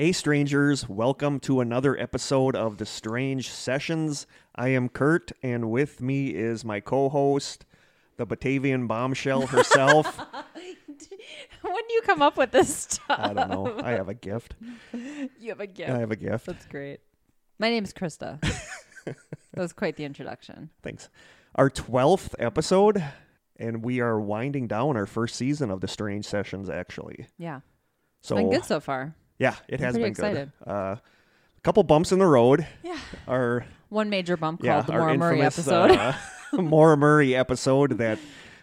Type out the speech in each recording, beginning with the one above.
Hey, strangers, welcome to another episode of The Strange Sessions. I am Kurt, and with me is my co host, the Batavian bombshell herself. when do you come up with this stuff? I don't know. I have a gift. You have a gift. I have a gift. That's great. My name is Krista. that was quite the introduction. Thanks. Our 12th episode, and we are winding down our first season of The Strange Sessions, actually. Yeah. So, Been good so far. Yeah, it has been excited. good. Uh, a couple bumps in the road. Yeah. Our One major bump yeah, called the Maura Murray episode. uh, Maura Murray episode that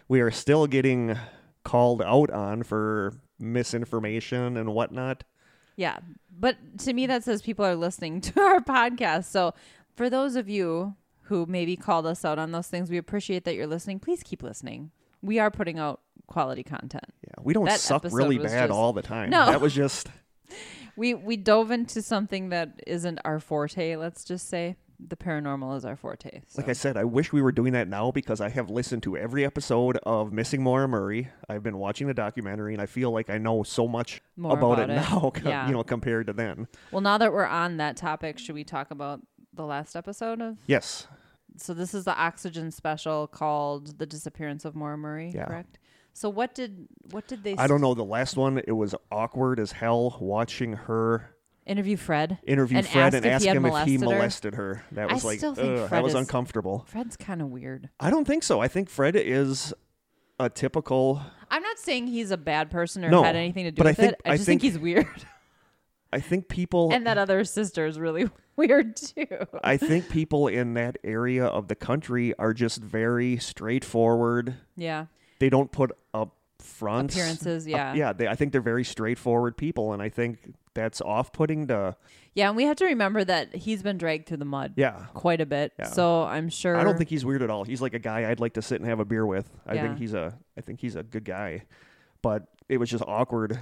we are still getting called out on for misinformation and whatnot. yeah. But to me, that says people are listening to our podcast. So for those of you who maybe called us out on those things, we appreciate that you're listening. Please keep listening. We are putting out quality content. Yeah, we don't That suck really bad just- all the time. No. that was just We we dove into something that isn't our forte, let's just say. The paranormal is our forte. So. like I said. I wish we were doing that now because I have listened to every episode of Missing Maura Murray. I've been watching the documentary, and I feel like I know so much More about, about it, it. now. Yeah. You know, compared to then. Well, now that we're on that topic, should we talk about the last episode of? Yes, So this is the oxygen special called "The Disappearance of Maura Murray." Yeah. Correct. So what did what did they? I don't know. The last one, it was awkward as hell watching her Interview Fred. interview And Fred and ask him if he molested her? her. That I was like, still think ugh, that was is- uncomfortable. Fred's kind of weird. I don't think so. I think Fred is a typical. I'm not saying he's a bad person or No, had anything to do but I with think- it. I I just think, think- he's weird, I think people. and that other sister is really weird too. I think people in that area of the country are just very straightforward. yeah, They don't put up fronts. appearances. Yeah, yeah. They, I think they're very straightforward people, and I think that's off-putting to. yeah, and we have to remember that he's been dragged through the mud Yeah. quite a bit. Yeah. So I'm sure. I don't think he's weird at all. He's like a guy I'd like to sit and have a beer with. I Yeah. think he's a. I think he's a good guy, but it was just awkward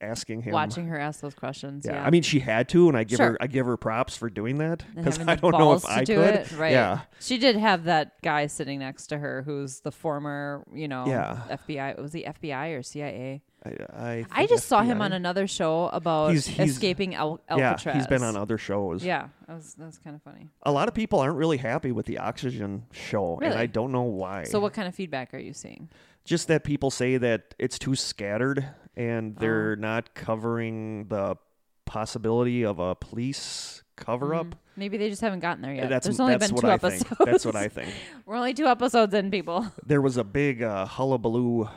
asking him. watching her ask those questions. Yeah. Yeah, I mean, she had to, and I give Sure. her I give her props for doing that because I don't know if I do could. It, right. Yeah, She did have that guy sitting next to her who's the former, you know, Yeah. FBI. Was he FBI or CIA? I I, I just saw him on another show about He's- he's- escaping Al- Yeah, he's been on other shows. Yeah, that was that was kind of funny. A lot of people aren't really happy with the Oxygen show, and I don't know why. So, what kind of feedback are you seeing? Just that people say that it's too scattered, and Oh. they're not covering the possibility of a police cover up. Mm, Maybe they just haven't gotten there yet. That's There's only that's been what two I episodes. think. That's what I think. We're only two episodes in, people. there was a big uh, hullabaloo.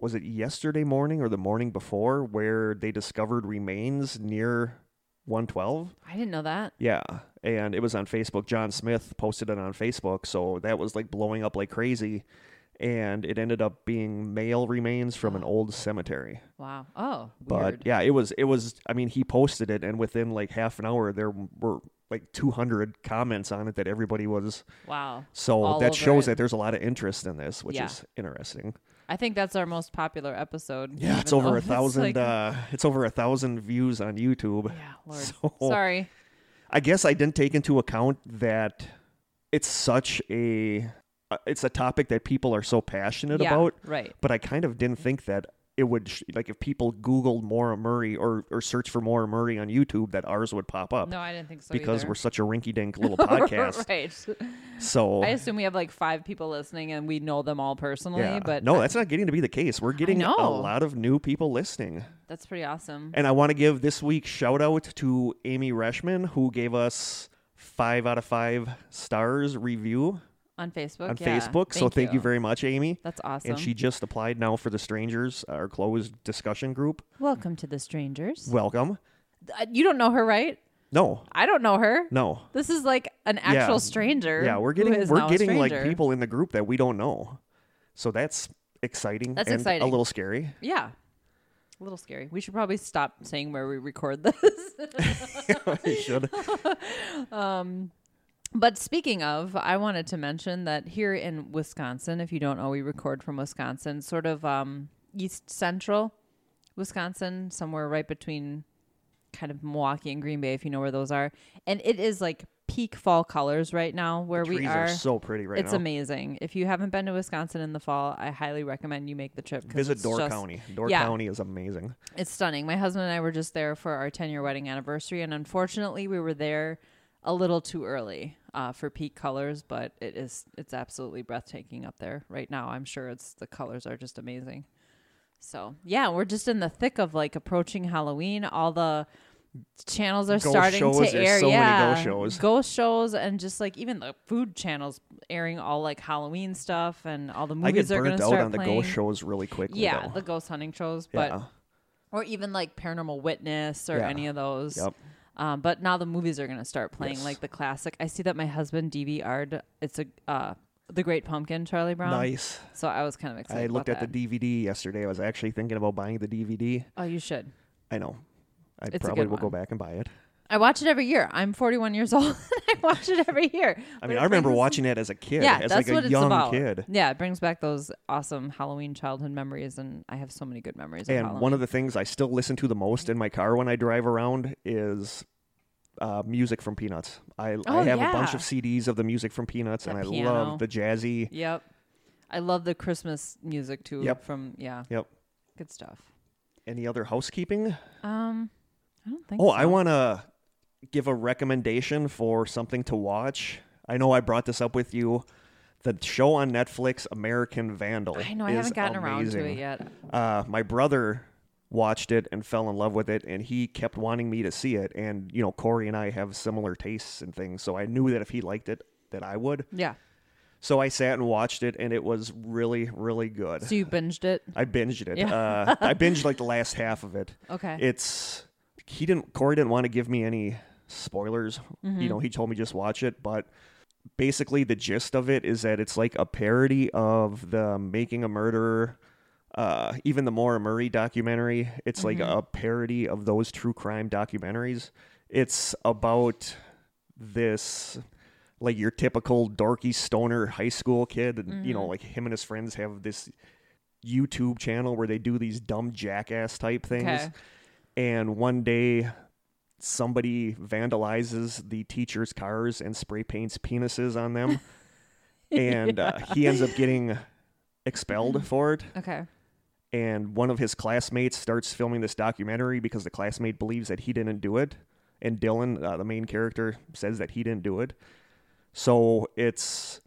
Was it yesterday morning or the morning before where they discovered remains near 112? I didn't know that. Yeah, and it was on Facebook. John Smith posted it on Facebook, so that was like blowing up like crazy. And it ended up being male remains from an old cemetery. Wow. Oh, But weird. yeah, it was it was. I mean, he posted it, and within like half an hour, there were like 200 comments on it that everybody was. Wow. So All that shows it. that there's a lot of interest in this, which Yeah. is interesting. I think that's our most popular episode. Yeah, it's over a thousand. like- uh, it's over a thousand views on YouTube. yeah, Lord. So Sorry. I guess I didn't take into account that it's such a Uh, it's a topic that people are so passionate yeah, about. right. But I kind of didn't think that it would sh- like if people Googled Maura Murray or or search for Maura Murray on YouTube that ours would pop up No, I didn't think so because either. we're such a rinky-dink little podcast. right. So I assume we have like five people listening and we know them all personally, yeah, but no, that's not getting to be the case. We're getting a lot of new people listening. that's pretty awesome. And I want to give this week's shout out to Amy Reshman, who gave us five out of five stars review on Facebook. on yeah. Facebook. so thank you. very much, Amy. That's awesome. And she just applied now for the Strangers, our closed discussion group. Welcome to the strangers. Welcome. Uh, you don't know her, right? No, I don't know her. no. This is like an actual Yeah. stranger. Yeah, we're getting we're getting like people in the group that we don't know. So that's exciting. That's and exciting. A little scary. Yeah. A little scary. We should probably stop saying where we record this. we should. But speaking of, I wanted to mention that here in Wisconsin, if you don't know, we record from Wisconsin, sort of um, east central Wisconsin, somewhere right between kind of Milwaukee and Green Bay, if you know where those are. And it is like peak fall colors right now where we are, are. so pretty right now. it's now. amazing. If you haven't been to Wisconsin in the fall, I highly recommend you make the trip. Visit Door just- County. Door yeah. County is amazing. It's stunning. My husband and I were just there for our 10 year wedding anniversary, and unfortunately, we were there a little too early uh, for peak colors. But it is it's absolutely breathtaking up there right now. I'm sure it's the colors are just amazing. So yeah, we're just in the thick of like approaching Halloween. All the channels are Ghost starting shows, to there's air. so many yeah, ghost shows. ghost shows, and just like even the food channels airing all like Halloween stuff, and all the movies are going to out start on the ghost shows really quickly. Yeah, though. the ghost hunting shows, but yeah. or even like Paranormal Witness or Yeah. any of those. Yep. Um, but now the movies are going to start playing Yes. like the classic. I see that my husband DVR'd. It's a uh, the Great Pumpkin, Charlie Brown. Nice. So I was kind of excited. I looked at the DVD yesterday. I was actually thinking about buying the DVD. Oh, you should. I know. I It's probably will go back and buy it. I watch it every year. I'm 41 years old. and I watch it every year. I mean, I remember watching it as a kid, Yeah, as that's like what a it's young about. kid. Yeah, it brings back those awesome Halloween childhood memories, and I have so many good memories. And Halloween. one of the things I still listen to the most in my car when I drive around is uh, music from Peanuts. I, Oh, I have a bunch of CDs of the music from Peanuts, That and I piano. love the jazzy. Yep. I love the Christmas music too. Yep. From yeah. Yep. Good stuff. Any other housekeeping? Um, I don't think. Oh, so. I want to give a recommendation for something to watch. I know I brought this up with you. The show on Netflix, American Vandal. I know I haven't gotten around to amazing. it yet. Uh, my brother watched it and fell in love with it, and he kept wanting me to see it. And you know, Corey and I have similar tastes and things, so I knew that if he liked it, that I would. Yeah. So I sat and watched it, and it was really, really good. So you binged it. I binged it. Yeah. Uh, I binged like the last half of it. Okay. It's he didn't Corey didn't want to give me any spoilers. Mm-hmm. You know, he told me just watch it, but basically the gist of it is that it's like a parody of the Making a Murderer, uh, even the Maura Murray documentary. It's like Mm-hmm. a parody of those true crime documentaries. It's about this like your typical dorky stoner high school kid and you know Mm-hmm. like him and his friends have this YouTube channel where they do these dumb jackass type things Okay. and one day somebody vandalizes the teacher's cars and spray paints penises on them. And uh, he ends up getting expelled for it. Okay. and one of his classmates starts filming this documentary because the classmate believes that he didn't do it. And dylan uh, the main character says that he didn't do it. So it's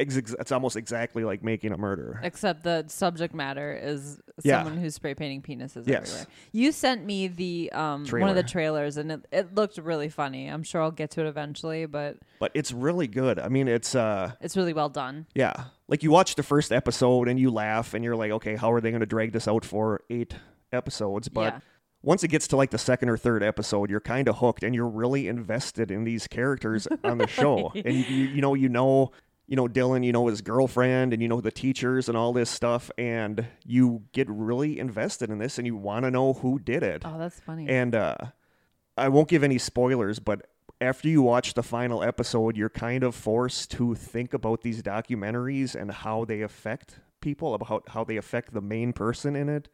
ex- it's almost exactly like making a murder Except the subject matter is Yeah. someone who's spray painting penises Yes. everywhere. You sent me the um one of the trailers and it, it looked really funny. I'm sure I'll get to it eventually, but but it's really good i mean it's uh it's really well done. Yeah. Like you watch the first episode and you laugh and you're like, okay, how are they going to drag this out for eight episodes? But Yeah. once it gets to like the second or third episode, you're kind of hooked and you're really invested in these characters on the show. And you, you know, you know, you know Dylan, you know his girlfriend, and you know the teachers and all this stuff, and you get really invested in this, and you want to know who did it. Oh, that's funny. And uh, I won't give any spoilers, but after you watch the final episode, you're kind of forced to think about these documentaries and how they affect people, about how they affect the main person in it,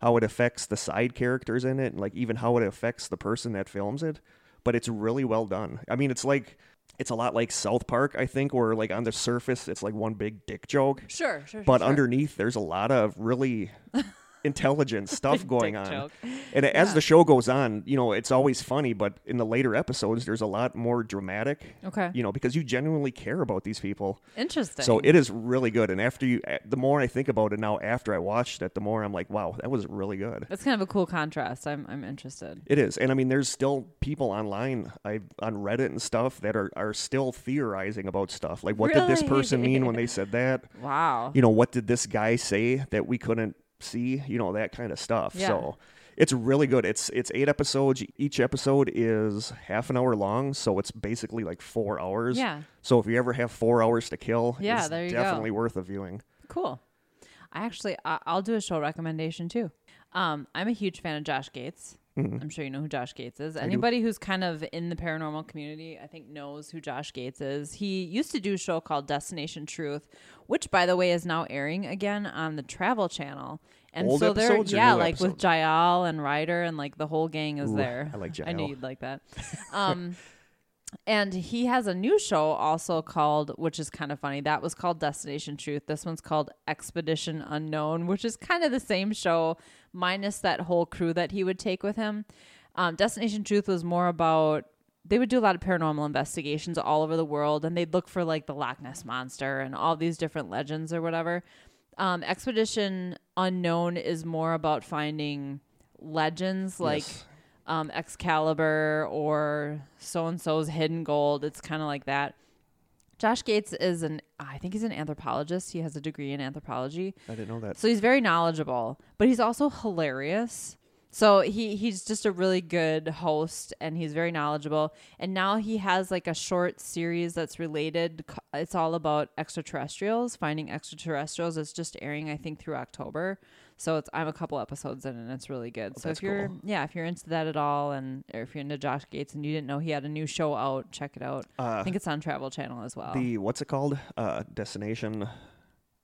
how it affects the side characters in it, and like even how it affects the person that films it. But it's really well done. I mean, it's like it's a lot like South Park, I think, where like on the surface it's like one big dick joke, sure, sure, but sure. underneath there's a lot of really intelligent stuff going on. joke. And as Yeah. the show goes on, you know, it's always funny, but in the later episodes, there's a lot more dramatic, Okay. you know, because you genuinely care about these people. Interesting. So it is really good. And after you, eh, the more I think about it now, after I watched it, the more I'm like, wow, that was really good. That's kind of a cool contrast. I'm I'm interested. It is. And I mean, there's still people online, I on Reddit and stuff that are, are still theorizing about stuff. Like, what did this person mean when they said that? Wow. you know, what did this guy say that we couldn't see? You know, that kind of stuff. Yeah. So it's really good. It's it's eight episodes. Each episode is half an hour long, so it's basically like four hours. Yeah. So if you ever have four hours to kill, Yeah, there you go. definitely worth a viewing. Cool. I actually I'll do a show recommendation too. Um, I'm a huge fan of Josh Gates. Mm-hmm. I'm sure you know who Josh Gates is. Anybody who's kind of in the paranormal community, I think, knows who Josh Gates is. He used to do a show called Destination Truth, which, by the way, is now airing again on the Travel Channel. And Old so they're yeah, like with episodes? Jael and Ryder and like the whole gang is Ooh, there. I like I knew you'd like that. Um, And he has a new show also called, which is kind of funny. That was called Destination Truth. This one's called Expedition Unknown, which is kind of the same show, minus that whole crew that he would take with him. Um, Destination Truth was more about they would do a lot of paranormal investigations all over the world, and they'd look for like the Loch Ness monster and all these different legends or whatever. Um, Expedition Unknown is more about finding legends like Yes. Um, Excalibur or so and so's hidden gold. It's kind of like that. Josh Gates is an, I think he's an anthropologist. He has a degree in anthropology. I didn't know that. So he's very knowledgeable, but he's also hilarious. So he he's just a really good host and he's very knowledgeable. And now he has like a short series that's related. It's all about extraterrestrials, finding extraterrestrials. It's just airing I think through October. So it's I'm a couple episodes in and it's really good. so if you're cool. yeah, if you're into that at all and or if you're into Josh Gates and you didn't know he had a new show out, check it out. I Uh, think it's on Travel Channel as well. the what's it called? Uh, Destination.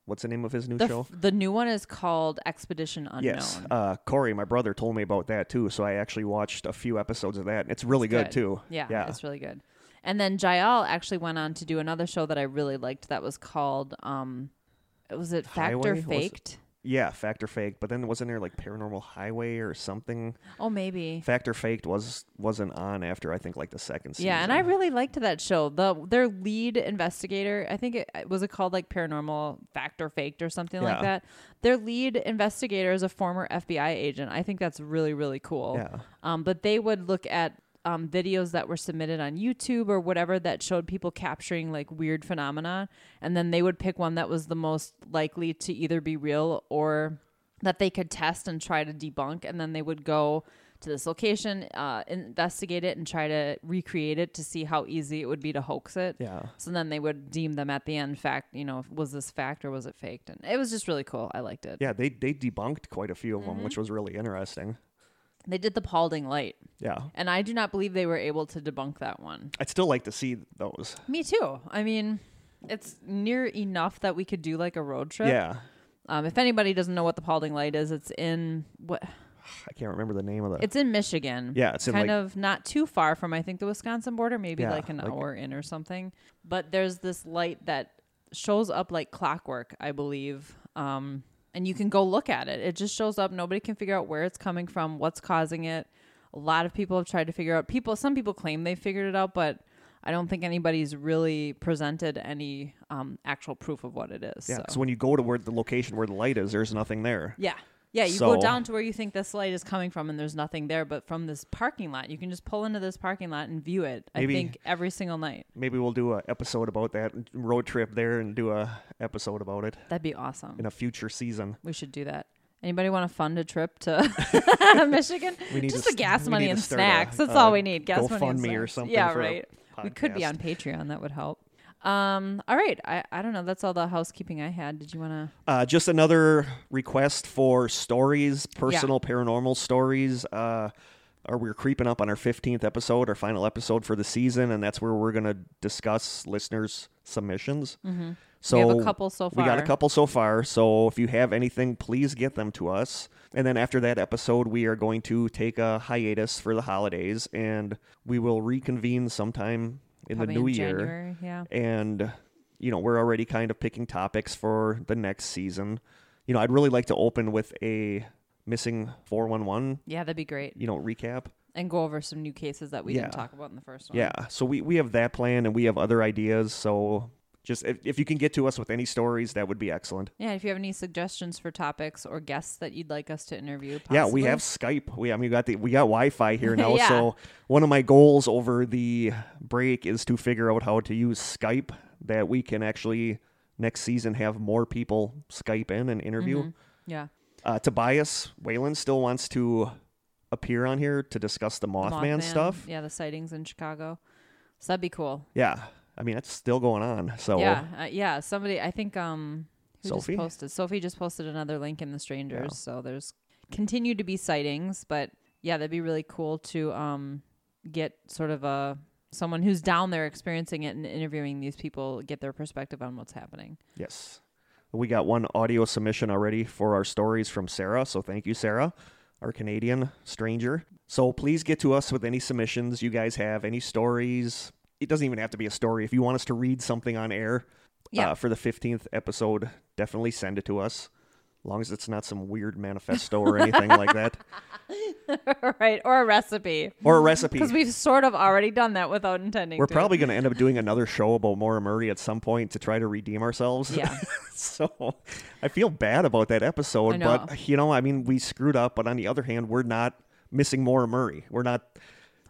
What's the name of his new the, show? f- the new one is called Expedition Unknown. Yes, uh, Corey, my brother, told me about that too. So I actually watched a few episodes of that. It's really good, good. too. Yeah, yeah. it's really good. And then Jael actually went on to do another show that I really liked that was called um was it Factor Highway? Faked? Yeah, Fact or Faked. But then wasn't there like Paranormal Highway or something? Oh maybe. Fact or Faked was wasn't on after I think like the second season. Yeah, and I really liked that show. The their lead investigator, I think it was it called like Paranormal Fact or Faked or something like that. Their lead investigator is a former FBI agent. I think that's really really cool. Yeah. Um, but they would look at um, videos that were submitted on YouTube or whatever that showed people capturing like weird phenomena, and then they would pick one that was the most likely to either be real or that they could test and try to debunk, and then they would go to this location, uh, investigate it, and try to recreate it to see how easy it would be to hoax it. Yeah. So then they would deem them at the end fact. You know, was this fact or was it faked? And it was just really cool. I liked it. Yeah, they they debunked quite a few of them, Mm-hmm. which was really interesting. They did the Paulding Light, Yeah. and I do not believe they were able to debunk that one. I'd still like to see those. Me too. I mean, it's near enough that we could do like a road trip. Yeah. Um, if anybody doesn't know what the Paulding Light is, it's in what? I can't remember the name of the. It's in Michigan. yeah, it's in kind like of not too far from I think the Wisconsin border, maybe Yeah, like an like- hour in or something. But there's this light that shows up like clockwork, I believe. Um, and you can go look at it. It just shows up. Nobody can figure out where it's coming from, what's causing it. A lot of people have tried to figure out. People, some people claim they figured it out, but I don't think anybody's really presented any um, actual proof of what it is. yeah. so. So when you go to where the location where the light is, there's nothing there. Yeah. Yeah, you So- go down to where you think this light is coming from and there's nothing there, but from this parking lot, you can just pull into this parking lot and view it. Maybe- I think every single night. Maybe we'll do an episode about that road trip there and do a episode about it That'd be awesome. in a future season. We should do that. Anybody want to fund a trip to Michigan? We need Just the s- gas money and start a, snacks. That's uh, all we need. Gas money and or snacks. something Yeah, right. We could be on Patreon. That would help. Um, all right. I, I don't know. That's all the housekeeping I had. Did you want to? Uh, just another request for stories, personal paranormal stories. Uh, or we're creeping up on our 15th episode, our final episode for the season, and that's where we're going to discuss listeners' submissions. Mm-hmm. So we have a couple so far. We got a couple so far. So if you have anything, please get them to us. And then after that episode, we are going to take a hiatus for the holidays, and we will reconvene sometime in Probably the new in year January. Yeah. and you know we're already kind of picking topics for the next season you know i'd really like to open with a missing 411 Yeah, that'd be great. you know recap And go over some new cases that we Yeah. didn't talk about in the first one. yeah so we, we have that plan and we have other ideas so just if, if you can get to us with any stories that would be excellent Yeah, if you have any suggestions for topics or guests that you'd like us to interview, yeah we have skype we i mean we got the we got wi-fi here now Yeah. so one of my goals over the break is to figure out how to use skype that we can actually next season have more people skype in and interview Mhm. Yeah, Uh, Tobias Whalen still wants to appear on here to discuss the Mothman, stuff. Yeah, the sightings in Chicago. So that'd be cool. Yeah, I mean that's still going on. So Yeah, uh, yeah. Somebody, I think, um, who Sophie? just posted? Sophie just posted another link in the strangers. Yeah. So there's continue to be sightings, but yeah, that'd be really cool to um get sort of a someone who's down there experiencing it and interviewing these people, get their perspective on what's happening. yes, we got one audio submission already for our stories from Sarah. So thank you, Sarah, our Canadian stranger. So please get to us with any submissions you guys have, any stories, it doesn't even have to be a story. If you want us to read something on air Yeah. uh, for the 15th episode, definitely send it to us. As long as it's not some weird manifesto or anything like that. right, or a recipe. Or a recipe. Because we've sort of already done that without intending We're to. probably going to end up doing another show about Maura Murray at some point to try to redeem ourselves. Yeah. so I feel bad about that episode, I know. but you know, I mean, we screwed up. But on the other hand, we're not missing Maura Murray. We're not.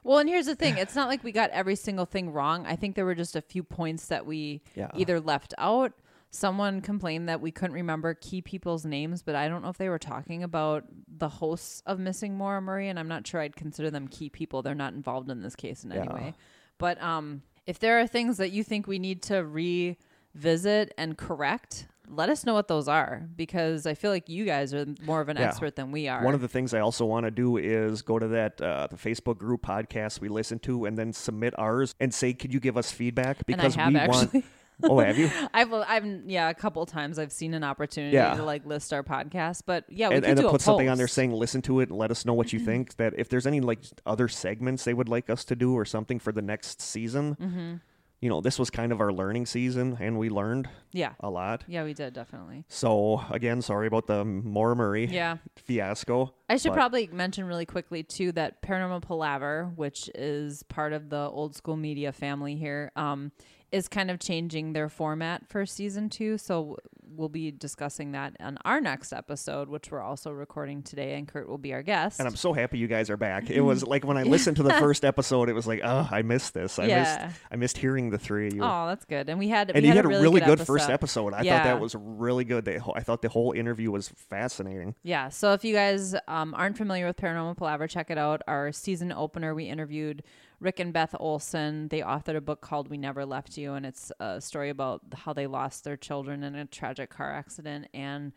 Well, and here's the thing: it's not like we got every single thing wrong. I think there were just a few points that we Yeah. either left out. Someone complained that we couldn't remember key people's names, but I don't know if they were talking about the hosts of Missing Maura Murray, and I'm not sure I'd consider them key people. They're not involved in this case in any way. But um, if there are things that you think we need to revisit and correct, let us know what those are because I feel like you guys are more of an Yeah. expert than we are. One of the things I also want to do is go to that uh, the Facebook group podcast we listen to, and then submit ours and say, "Could you give us feedback?" and I Because have we actually. want. Oh, have you? I've, I've, yeah, a couple times I've seen an opportunity Yeah. to like list our podcast, but yeah, we and and do put something on there saying listen to it and let us know what you think that if there's any like other segments they would like us to do or something for the next season Mm-hmm. You know this was kind of our learning season and we learned yeah, a lot yeah, we did definitely. so again sorry about the Maura Murray Yeah, fiasco I should probably mention really quickly too that Paranormal Palaver, which is part of the old school media family here, um, is kind of changing their format for season two. So we'll be discussing that on our next episode, which we're also recording today, and Kurt will be our guest. and I'm so happy you guys are back. It was like when I listened to the first episode, it was like, oh, I missed this. I Yeah. missed, I missed hearing the three of you. oh, that's good. And we had and we you had, had a a really, good, good, first episode. I thought that was really good. They, I thought the whole interview was fascinating. Yeah. So if you guys um, aren't familiar with Paranormal Palaver, check it out. Our season opener, we interviewed Rick and Beth Olson. They authored a book called We Never Left You, and it's a story about how they lost their children in a tragic car accident and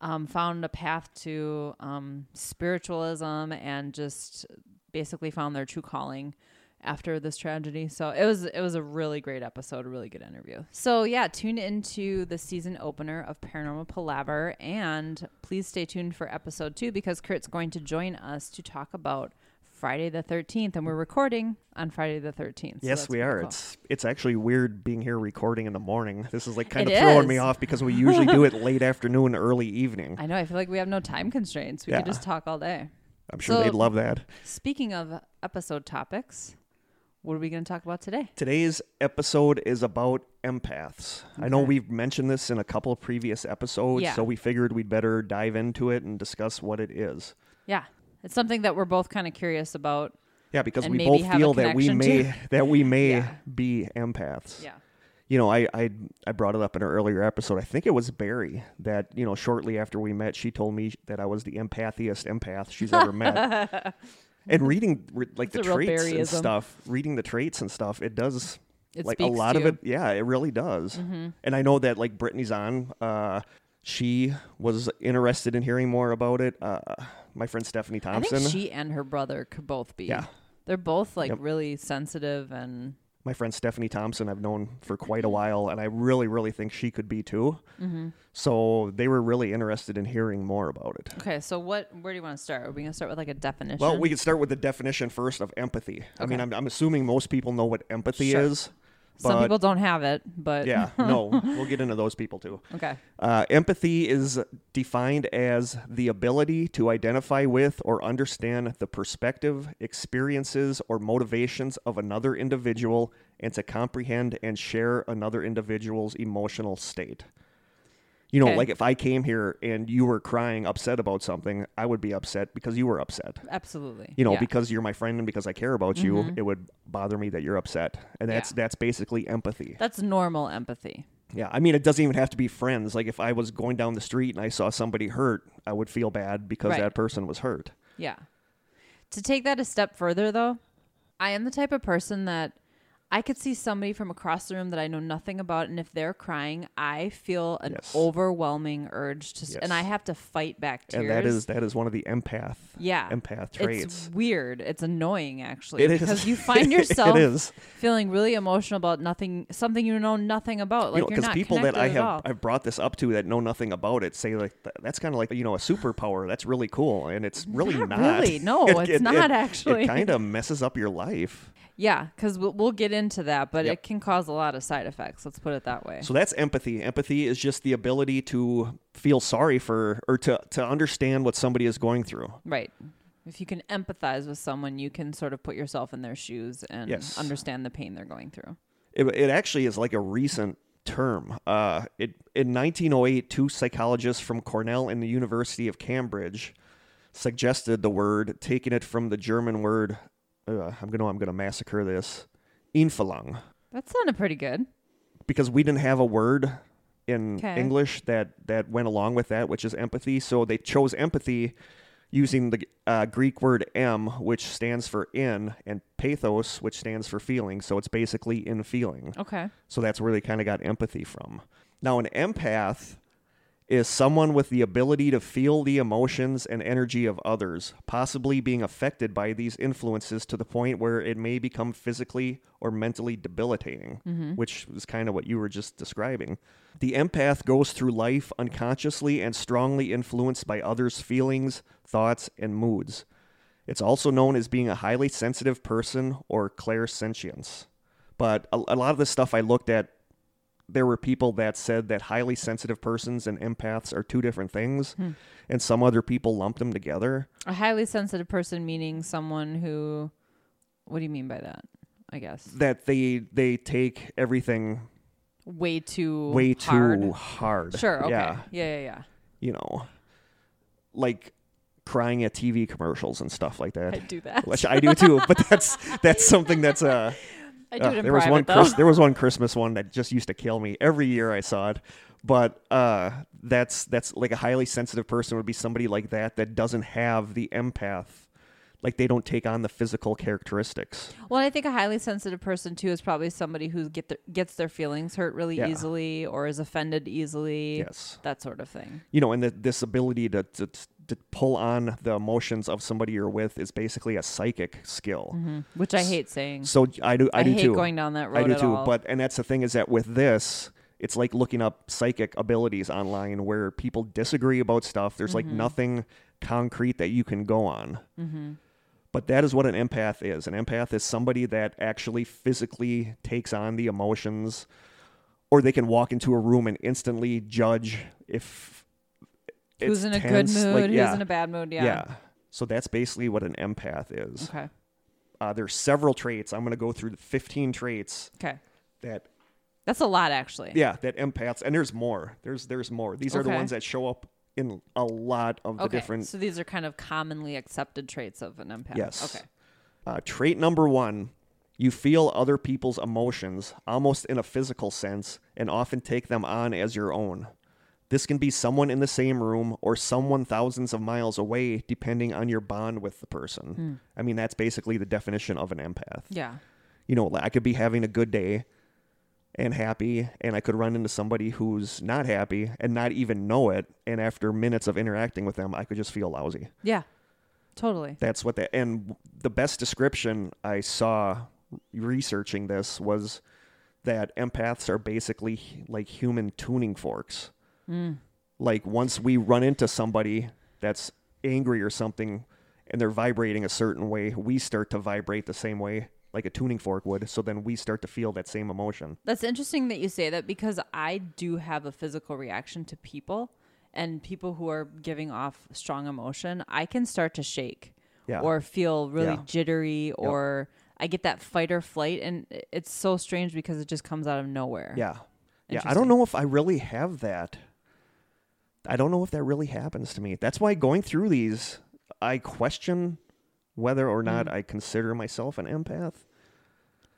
um, found a path to um, spiritualism and just basically found their true calling after this tragedy. So it was it was a really great episode, a really good interview. So yeah, tune into the season opener of Paranormal Palaver and please stay tuned for episode 2 because Kurt's going to join us to talk about Friday the 13th and we're recording on Friday the 13th. So Yes, we are. cool. It's it's actually weird being here recording in the morning. This is like kind It of throwing me off because we usually do it late afternoon, early evening. I know, I feel like we have no time constraints. We Yeah. could just talk all day. I'm sure So- they'd love that. Speaking of episode topics, what are we going to talk about today? Today's episode is about empaths. I know we've mentioned this in a couple of previous episodes, Yeah. so we figured we'd better dive into it and discuss what it is. Yeah. It's something that we're both kind of curious about. Yeah, because we both feel that we may to- that we may Yeah. be empaths. Yeah. You know, I, I I brought it up in an earlier episode. I think it was Barry that you know shortly after we met, she told me that I was the empathiest empath she's ever met. and reading re- like That's the traits and stuff, reading the traits and stuff, it does It like a lot of it. Yeah, it really does. And I know that like Brittany's on. Uh, she was interested in hearing more about it. Uh, my friend Stephanie Thompson. I think she and her brother could both be. Yeah. They're both like Yep. really sensitive and my friend Stephanie Thompson I've known for quite a while, and I really, really think she could be too. Mm-hmm. So they were really interested in hearing more about it. Okay, so what where do you want to start? Are we gonna start with like a definition? Well, we could start with the definition first of empathy. I mean, I'm, I'm assuming most people know what empathy Sure. is. Some people don't have it, but Yeah, no, we'll get into those people too. Okay. Uh, empathy is defined as the ability to identify with or understand the perspective, experiences, or motivations of another individual and to comprehend and share another individual's emotional state. You know, Okay. like if I came here and you were crying, upset about something, I would be upset because you were upset. Absolutely. You know, Yeah. because you're my friend and because I care about you, mm-hmm. it would bother me that you're upset. And that's Yeah. that's basically empathy. that's normal empathy. Yeah, I mean, it doesn't even have to be friends. Like if I was going down the street and I saw somebody hurt, I would feel bad because Right. that person was hurt. Yeah. To take that a step further, though, I am the type of person that I could see somebody from across the room that I know nothing about, and if they're crying, I feel an Yes. overwhelming urge to, s and I have to fight back tears. And that is that is one of the empath yeah, empath traits. It's weird. It's annoying actually It is because you find yourself it is feeling really emotional about nothing, something you know nothing about. Like you know people that I have. I've brought this up to that know nothing about it say like that's kind of like you know a superpower. That's really cool, and it's really Not not. really. No, It- it's it- not it- actually. It kind of messes up your life. Yeah, because we'll, we'll get into that, but Yep. it can cause a lot of side effects. Let's put it that way. So that's empathy. Empathy is just the ability to feel sorry for or to to understand what somebody is going through. right. If you can empathize with someone, you can sort of put yourself in their shoes and Yes. understand the pain they're going through. It, it actually is like a recent term. Uh, it, in 1908, two psychologists from Cornell and the University of Cambridge suggested the word, taking it from the German word. Uh, I'm gonna I'm gonna massacre this. Infalang, That sounded pretty good. because we didn't have a word in 'Kay. English that that went along with that, which is empathy. So they chose empathy using the uh, Greek word em, which stands for in, and pathos, which stands for feeling. So it's basically in feeling. Okay. So that's where they kind of got empathy from. Now, an empath is someone with the ability to feel the emotions and energy of others, possibly being affected by these influences to the point where it may become physically or mentally debilitating, mm-hmm. which is kind of what you were just describing. The empath goes through life unconsciously and strongly influenced by others' feelings, thoughts, and moods. It's also known as being a highly sensitive person or clairsentience. But a, a lot of the stuff I looked at, there were people that said that highly sensitive persons and empaths are two different things, and some other people lumped them together. A highly sensitive person meaning someone who. What do you mean by that? I guess That they they take everything way too way hard. too hard. Sure. Okay. Yeah. Yeah. Yeah. Yeah. You know, like crying at TV commercials and stuff like that. I do that. Which I do too, but that's that's something that's uh I do Uh, it in there was one though. Chris, there was one Christmas one that just used to kill me every year I saw it. But uh, that's that's like a highly sensitive person would be somebody like that that doesn't have the empath, like they don't take on the physical characteristics. Well, I think a highly sensitive person too is probably somebody who get their, gets their feelings hurt really Yeah. easily or is offended easily. Yes, That sort of thing. you know, and the, this ability to, to to pull on the emotions of somebody you're with is basically a psychic skill. Which I hate saying. So I do I, I do hate too. going down that road I do too. all. But and that's the thing is that with this, it's like looking up psychic abilities online where people disagree about stuff. There's Mm-hmm. like nothing concrete that you can go on. But that is what an empath is. An empath is somebody that actually physically takes on the emotions, or they can walk into a room and instantly judge if who's it's in a tense, good mood? like, who's in a bad mood? Yeah. yeah. So that's basically what an empath is. Okay. Uh, there's several traits. I'm going to go through the 15 traits Okay. that That's a lot, actually. Yeah, that empaths, and there's more. There's there's more. These are the Okay. ones that show up in a lot of the Okay. different. So these are kind of commonly accepted traits of an empath. Yes. Okay. Uh, trait number one: you feel other people's emotions almost in a physical sense, and often take them on as your own. This can be someone in the same room or someone thousands of miles away, depending on your bond with the person. Hmm. I mean, that's basically the definition of an empath. Yeah. you know, I could be having a good day and happy, and I could run into somebody who's not happy and not even know it. And after minutes of interacting with them, I could just feel lousy. Yeah. Totally. That's what that. And the best description I saw researching this was that empaths are basically like human tuning forks. Mm. Like once we run into somebody that's angry or something and they're vibrating a certain way, we start to vibrate the same way like a tuning fork would. So then we start to feel that same emotion. That's interesting that you say that because I do have a physical reaction to people and people who are giving off strong emotion. I can start to shake Yeah. or feel really Yeah. jittery or I get that fight or flight. And it's so strange because it just comes out of nowhere. Yeah. Yeah. I don't know if I really have that. I don't know if that really happens to me. That's why going through these, I question whether or not mm. I consider myself an empath.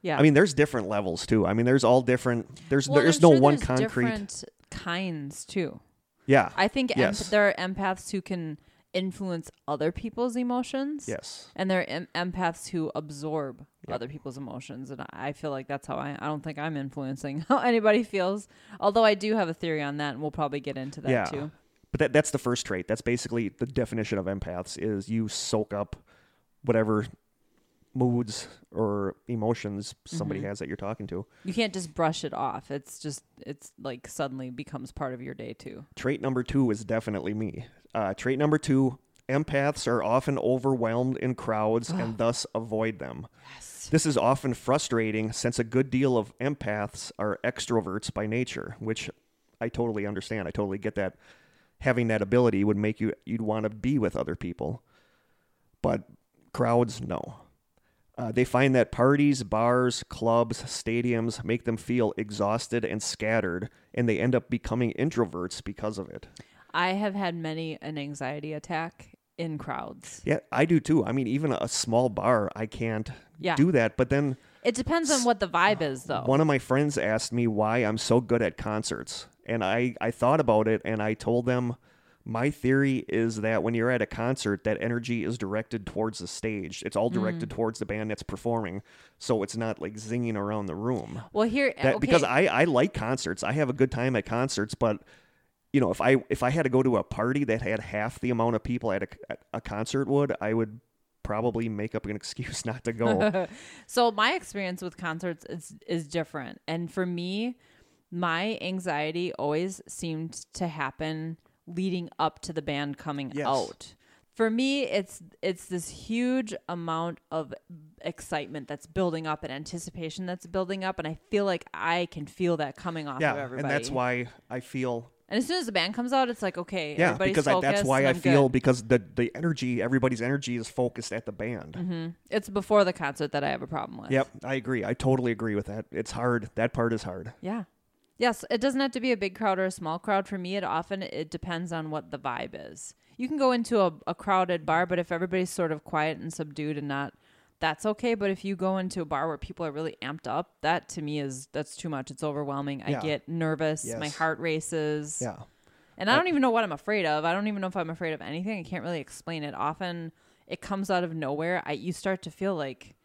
Yeah. I mean, there's different levels too. I mean, there's all different. There's Well, there's I'm no sure one there's concrete. different kinds too. Yeah. I think empath- Yes. there are empaths who can influence other people's emotions. yes. And there are em- empaths who absorb Yep. other people's emotions. And I feel like that's how I, I don't think I'm influencing how anybody feels. Although I do have a theory on that, and we'll probably get into that yeah. too. But that that's the first trait. That's basically the definition of empaths is you soak up whatever moods or emotions somebody Mm-hmm. has that you're talking to. You can't just brush it off. It's just, it's like suddenly becomes part of your day too. Trait number two is definitely me. Uh, trait number two empaths are often overwhelmed in crowds and thus avoid them. Yes. This is often frustrating since a good deal of empaths are extroverts by nature, which I totally understand. I totally get that. Having that ability would make you you'd want to be with other people. But crowds no. Uh, they find that parties, bars, clubs, stadiums make them feel exhausted and scattered, and they end up becoming introverts because of it. I have had many an anxiety attack in crowds. Yeah, I do too. I mean, even a small bar, I can't Yeah. do that. But then It depends on what the vibe is, though. one of my friends asked me why I'm so good at concerts. And I, I thought about it and I told them my theory is that when you're at a concert, that energy is directed towards the stage. It's all directed Mm. towards the band that's performing. So it's not like zinging around the room. well, here That, okay. Because I, I like concerts. I have a good time at concerts, but you know, if I if I had to go to a party that had half the amount of people at a, at a concert would, I would probably make up an excuse not to go. So my experience with concerts is is different. And for me, my anxiety always seemed to happen leading up to the band coming Yes. out. For me, it's it's this huge amount of excitement that's building up and anticipation that's building up and I feel like I can feel that coming off of everybody. and that's why I feel And as soon as the band comes out, it's like, okay, Yeah, everybody's because I, that's why I feel good. because the the energy, everybody's energy is focused at the band. Mm-hmm. it's before the concert that I have a problem with. Yep, I agree. I totally agree with that. It's hard. That part is hard. Yeah. Yes, it doesn't have to be a big crowd or a small crowd. For me, it often it depends on what the vibe is. You can go into a, a crowded bar, but if everybody's sort of quiet and subdued and not, that's okay. But if you go into a bar where people are really amped up, that to me is that's too much. It's overwhelming. I get nervous. My heart races. Yeah. And I don't even know what I'm afraid of. I don't even know if I'm afraid of anything. I can't really explain it. Often it comes out of nowhere. I you start to feel like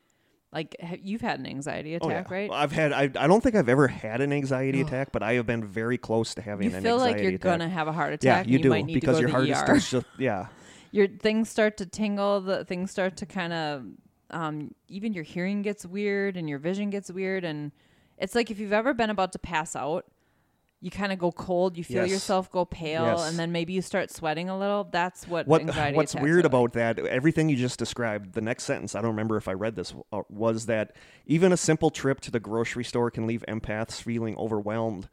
like you've had an anxiety Oh, attack, yeah. right? I've had. I, I don't think I've ever had an anxiety attack, but I have been very close to having You an feel like anxiety you're attack. gonna have a heart attack. Yeah, you do might need because to go your to heart ER. starts to. Yeah. your things start to tingle. The things start to kind of, um, even your hearing gets weird and your vision gets weird, and it's like if you've ever been about to pass out, you kind of go cold. You feel Yes. yourself go pale, Yes. and then maybe you start sweating a little. That's what, What anxiety. What's weird are about that? Everything you just described. The next sentence. I don't remember if I read this. uh, Was that even a simple trip to the grocery store can leave empaths feeling overwhelmed,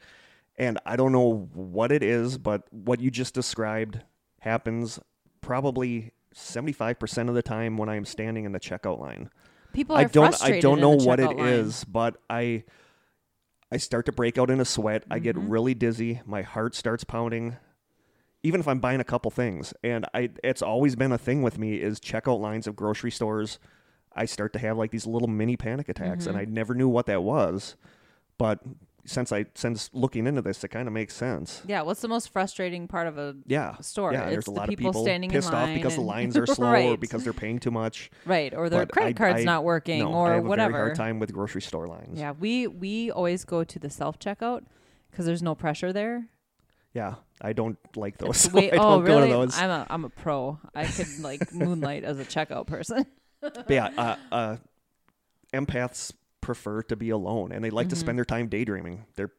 and I don't know what it is, but what you just described happens probably. 75% of the time when I'm standing in the checkout line. people are I don't I don't know what it line. is, but I I start to break out in a sweat. I get Mm-hmm. really dizzy. My heart starts pounding. Even if I'm buying a couple things, and I it's always been a thing with me is checkout lines of grocery stores. I start to have like these little mini panic attacks, Mm-hmm. and I never knew what that was. But since I since looking into this, it kind of makes sense. Yeah, what's the most frustrating part of a Yeah, store? Yeah, It's there's a the lot people of people standing in pissed off because the lines are slow or because they're paying too much. right, or their But credit I- card's I- not working, no, or I have a whatever. very hard time with grocery store lines. Yeah, we we always go to the self checkout because there's no pressure there. Yeah, I don't like those. So don't oh, go really? to those. I'm a I'm a pro. I could like moonlight as a checkout person. But yeah, uh, uh, empaths prefer to be alone, and they like Mm-hmm. to spend their time daydreaming. They're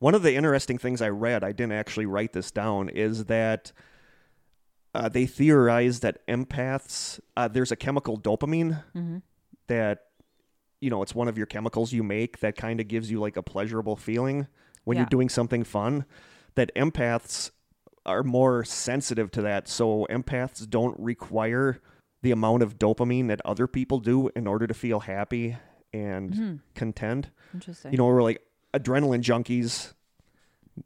one of the interesting things I read. I didn't actually write this down. Is that uh, they theorize that empaths uh, there's a chemical dopamine Mm-hmm. that you know it's one of your chemicals you make that kind of gives you like a pleasurable feeling when you're doing something fun. That empaths are more sensitive to that, so empaths don't require the amount of dopamine that other people do in order to feel happy and Mm-hmm. content. Interesting. You know, we're like adrenaline junkies.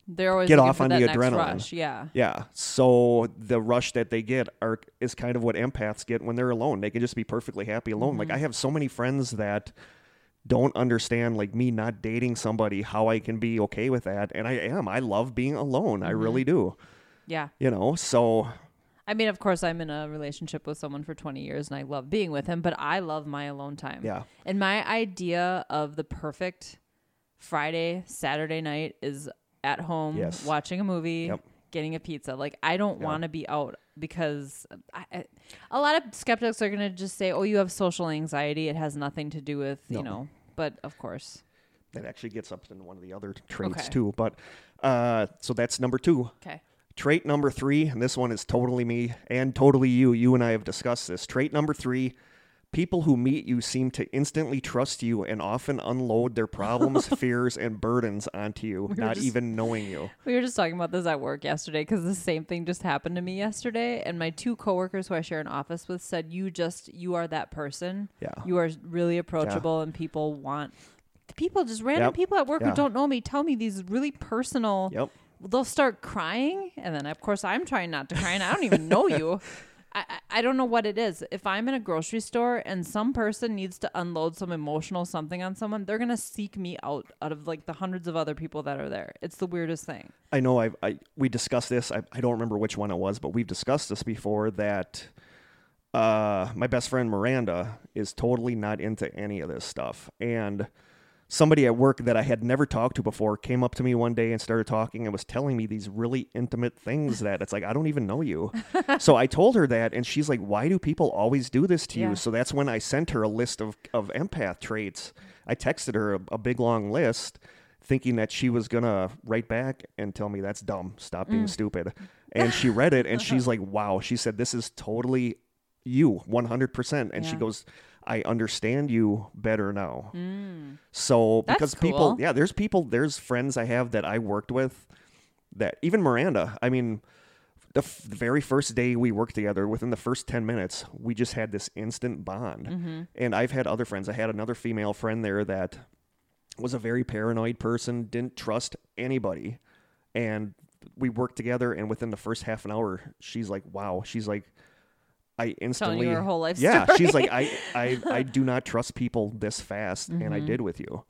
they're always get off on the adrenaline. rush. Yeah. Yeah. So the rush that they get are is kind of what empaths get when they're alone. They can just be perfectly happy alone. Like I have so many friends that don't understand like me not dating somebody how I can be okay with that and I am. I love being alone. I really do. Yeah. You know. So I mean, of course, I'm in a relationship with someone for 20 years and I love being with him, but I love my alone time. yeah. And my idea of the perfect Friday, Saturday night is at home Yes. watching a movie, Yep. getting a pizza. Like I don't Yeah. want to be out because I, I, a lot of skeptics are going to just say, "Oh, you have social anxiety. It has nothing to do with, you know." But of course. That actually gets up in one of the other traits Okay. too. But uh so that's number two. Okay. Trait number three, and this one is totally me and totally you. You and I have discussed this. Trait number three People who meet you seem to instantly trust you and often unload their problems, fears, and burdens onto you, were not just- even knowing you. We were just talking about this at work yesterday because the same thing just happened to me yesterday. And my two coworkers who I share an office with said, You just, you are that person. Yeah. You are really approachable and people want, people, just random Yep. people at work Yeah. who don't know me tell me these really personal, Yep. They'll start crying. And then, of course, I'm trying not to cry and I don't even know you. I, I- don't know what it is. If I'm in a grocery store and some person needs to unload some emotional something on someone, they're gonna seek me out out of like the hundreds of other people that are there. It's the weirdest thing. I know I, I we discussed this. I, I don't remember which one it was, but we've discussed this before that uh, my best friend Miranda is totally not into any of this stuff. And somebody at work that I had never talked to before came up to me one day and started talking and was telling me these really intimate things that it's like, I don't even know you. so I told her that, and she's like, Why do people always do this to Yeah. you? So that's when I sent her a list of, of empath traits. I texted her a, a big long list thinking that she was gonna write back and tell me that's dumb stop being mm. stupid and she read it and she's like wow she said this is totally you 100% and she goes i understand you better now. So That's because people yeah there's people there's friends i have that i worked with that even miranda i mean the, f- the very first day we worked together within the first 10 minutes we just had this instant bond. Mm-hmm. and i've had other friends. I had another female friend there that was a very paranoid person didn't trust anybody. And we worked together and within the first half an hour she's like wow. She's like i Telling instantly you her whole life yeah story. she's like I, I i do not trust people this fast and i did with you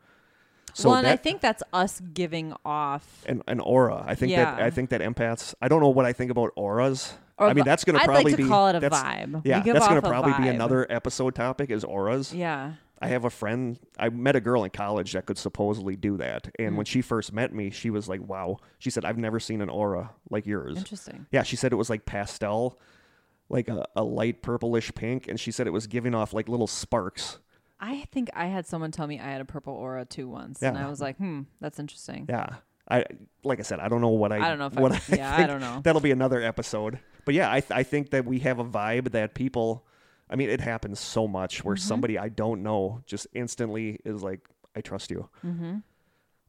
so well, and I think that's us giving off. an, an aura i think that i think that empaths i don't know what i think about auras Or i mean that's gonna probably be call it a that's- vibe. Yeah that's off a probably be another episode topic is auras Yeah. I have a friend. I met a girl in college that could supposedly do that, and Mm. when she first met me, she was like, "Wow." She said, "I've never seen an aura like yours." Interesting. Yeah, she said it was like pastel, like a, a light purplish pink, and she said it was giving off like little sparks. I think I had someone tell me I had a purple aura too once, and Yeah. I was like, hmm, that's interesting. Yeah, I like I said, I don't know what I. I don't know if I- what I, yeah, I think. don't know. That'll be another episode. But yeah, I th- I think that we have a vibe that people. I mean, it happens so much where Mm-hmm. somebody I don't know just instantly is like, "I trust you." Mm-hmm.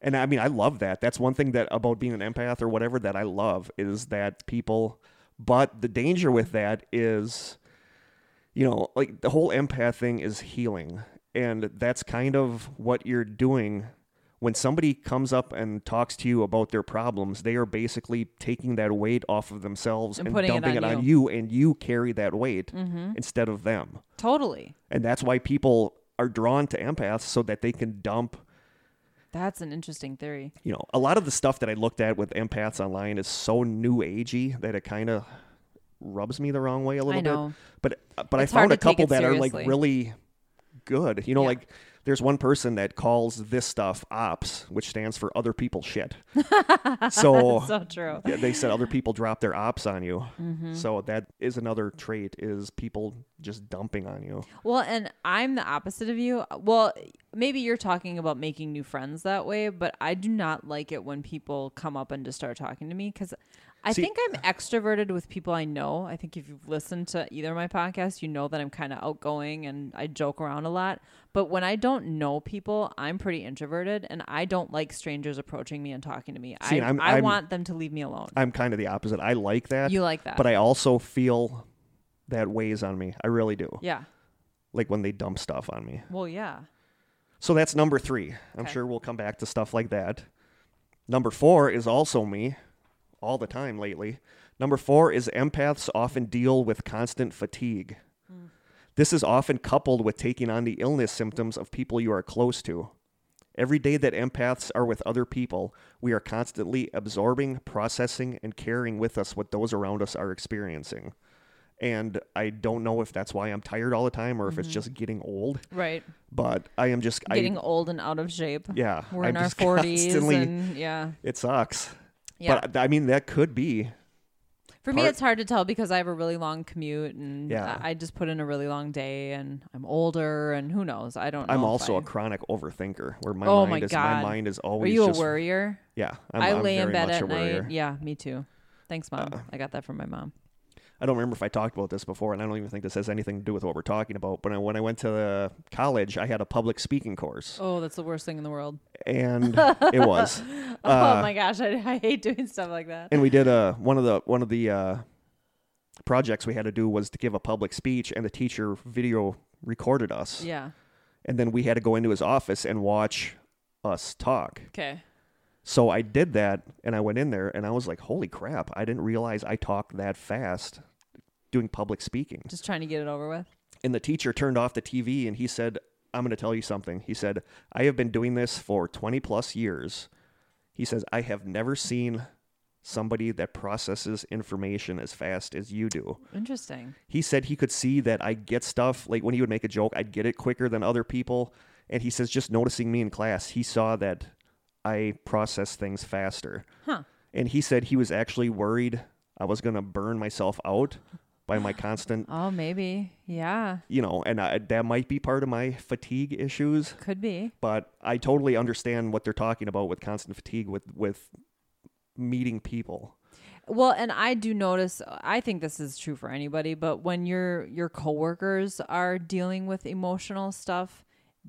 And I mean, I love that. That's one thing that about being an empath or whatever that I love is that people. But the danger with that is, you know, like the whole empath thing is healing, and that's kind of what you're doing. When somebody comes up and talks to you about their problems, they are basically taking that weight off of themselves And and, it dumping it on on, you. you, and you carry that weight Mm-hmm. instead of them. Totally. And that's why people are drawn to empaths so that they can dump That's an interesting theory. you know, a lot of the stuff that I looked at with empaths online is so new agey that it kind of rubs me the wrong way a little I know. bit. But uh, but It's I found a couple that are like really good. You know, Yeah. like there's one person that calls this stuff ops, which stands for other people shit. so so true. yeah, they said other people drop their ops on you. Mm-hmm. So that is another trait is people just dumping on you. Well, and I'm the opposite of you. Well, maybe you're talking about making new friends that way, but I do not like it when people come up and just start talking to me because I See- think I'm extroverted with people I know. I think if you've listened to either of my podcasts, you know that I'm kind of outgoing and I joke around a lot. But when I don't know people, I'm pretty introverted and I don't like strangers approaching me and talking to me. See, I, I'm- I I'm- want them to leave me alone. I'm kind of the opposite. I like that, you like that? but I also feel that weighs on me. I really do. yeah. Like when they dump stuff on me. Well, yeah. So that's number three. I'm sure we'll come back to stuff like that. Number four is also me all the time lately. Number four is empaths often deal with constant fatigue. Hmm. This is often coupled with taking on the illness symptoms of people you are close to. Every day that empaths are with other people, we are constantly absorbing, processing, and carrying with us what those around us are experiencing. And I don't know if that's why I'm tired all the time or if it's mm-hmm. just getting old, Right. but I am just Getting I, old and out of shape. yeah, We're I'm in our 40s and yeah. it sucks. Yeah. But I mean, that could be. For me, it's hard to tell because I have a really long commute and Yeah. I I just put in a really long day and I'm older and who knows? I don't know. I'm if also I- a chronic overthinker where my Oh mind my is God. my mind is Are always you a just worrier? yeah. I'm, i I'm lay in very bed much at a worrier. night. Yeah, me too. Thanks, mom. Uh, I got that from my mom. I don't remember if I talked about this before, and I don't even think this has anything to do with what we're talking about. But I, when I went to college, I had a public speaking course, Oh, that's the worst thing in the world. and it was. oh Uh, my gosh, I, I hate doing stuff like that. and we did a one of the one of the uh, projects we had to do was to give a public speech, and the teacher video recorded us, Yeah. and then we had to go into his office and watch us talk. Okay. So I did that, and I went in there, and I was like, "Holy crap! I didn't realize I talked that fast doing public speaking." Just trying to get it over with. And the teacher turned off the TV, and he said, "I'm going to tell you something." He said, "I have been doing this for 20 plus years." He says, "I have never seen somebody that processes information as fast as you do." Interesting. He said he could see that I get stuff like when he would make a joke, I'd get it quicker than other people. And he says, just noticing me in class, he saw that I process things faster. Huh. And he said he was actually worried I was going to burn myself out by my constant, Oh, maybe. Yeah. you know, and I, that might be part of my fatigue issues. Could be. But I totally understand what they're talking about with constant fatigue with with meeting people. Well, and I do notice I think this is true for anybody, but when your your coworkers are dealing with emotional stuff,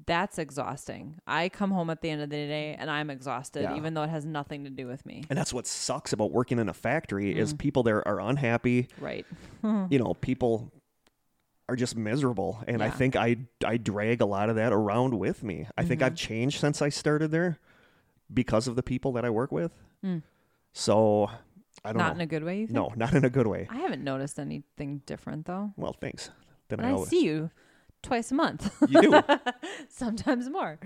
that's exhausting. I come home at the end of the day and I'm exhausted Yeah. even though it has nothing to do with me. And that's what sucks about working in a factory Mm. is people there are unhappy. Right. you know, people are just miserable, and I think I I drag a lot of that around with me. I think Mm-hmm. I've changed since I started there because of the people that I work with. So I don't Mm. Not know. in a good way, you think? no, not in a good way. I haven't noticed anything different though. Well, thanks. Then I I see you twice a month, you do. sometimes more.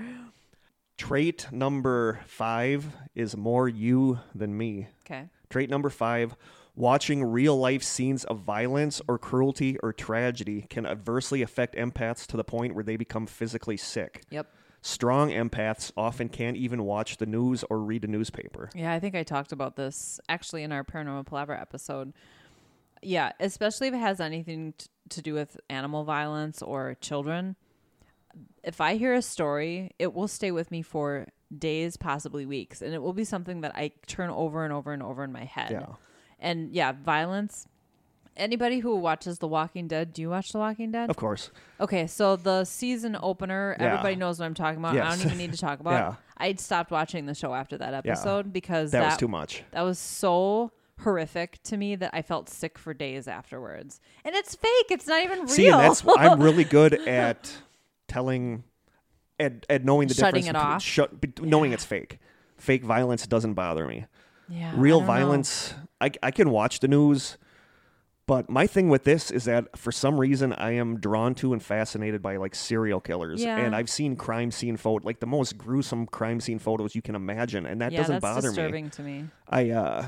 Trait number five is more you than me. Okay. Trait number five watching real life scenes of violence or cruelty or tragedy can adversely affect empaths to the point where they become physically sick. Yep. Strong empaths often can't even watch the news or read a newspaper. Yeah, I think I talked about this actually in our Paranormal Palaver episode. Yeah, especially if it has anything t- to do with animal violence or children. If I hear a story, it will stay with me for days, possibly weeks, and it will be something that I turn over and over and over in my head. Yeah. And yeah, violence. Anybody who watches The Walking Dead, do you watch The Walking Dead? Of course. Okay, so the season opener, Yeah. everybody knows what I'm talking about. I don't even need to talk about. Yeah. it. I stopped watching the show after that episode because That, that was too much. that was so horrific to me that I felt sick for days afterwards. And it's fake. It's not even real. See, and that's I'm really good at telling, at, at knowing the Shutting difference. it between- off? Shut, knowing it's fake. Fake violence doesn't bother me. yeah, Real I know. violence, I, I can watch the news, but my thing with this is that for some reason I am drawn to and fascinated by like serial killers, Yeah. and I've seen crime scene photo, like the most gruesome crime scene photos you can imagine, and that yeah, doesn't bother me. disturbing to me. I uh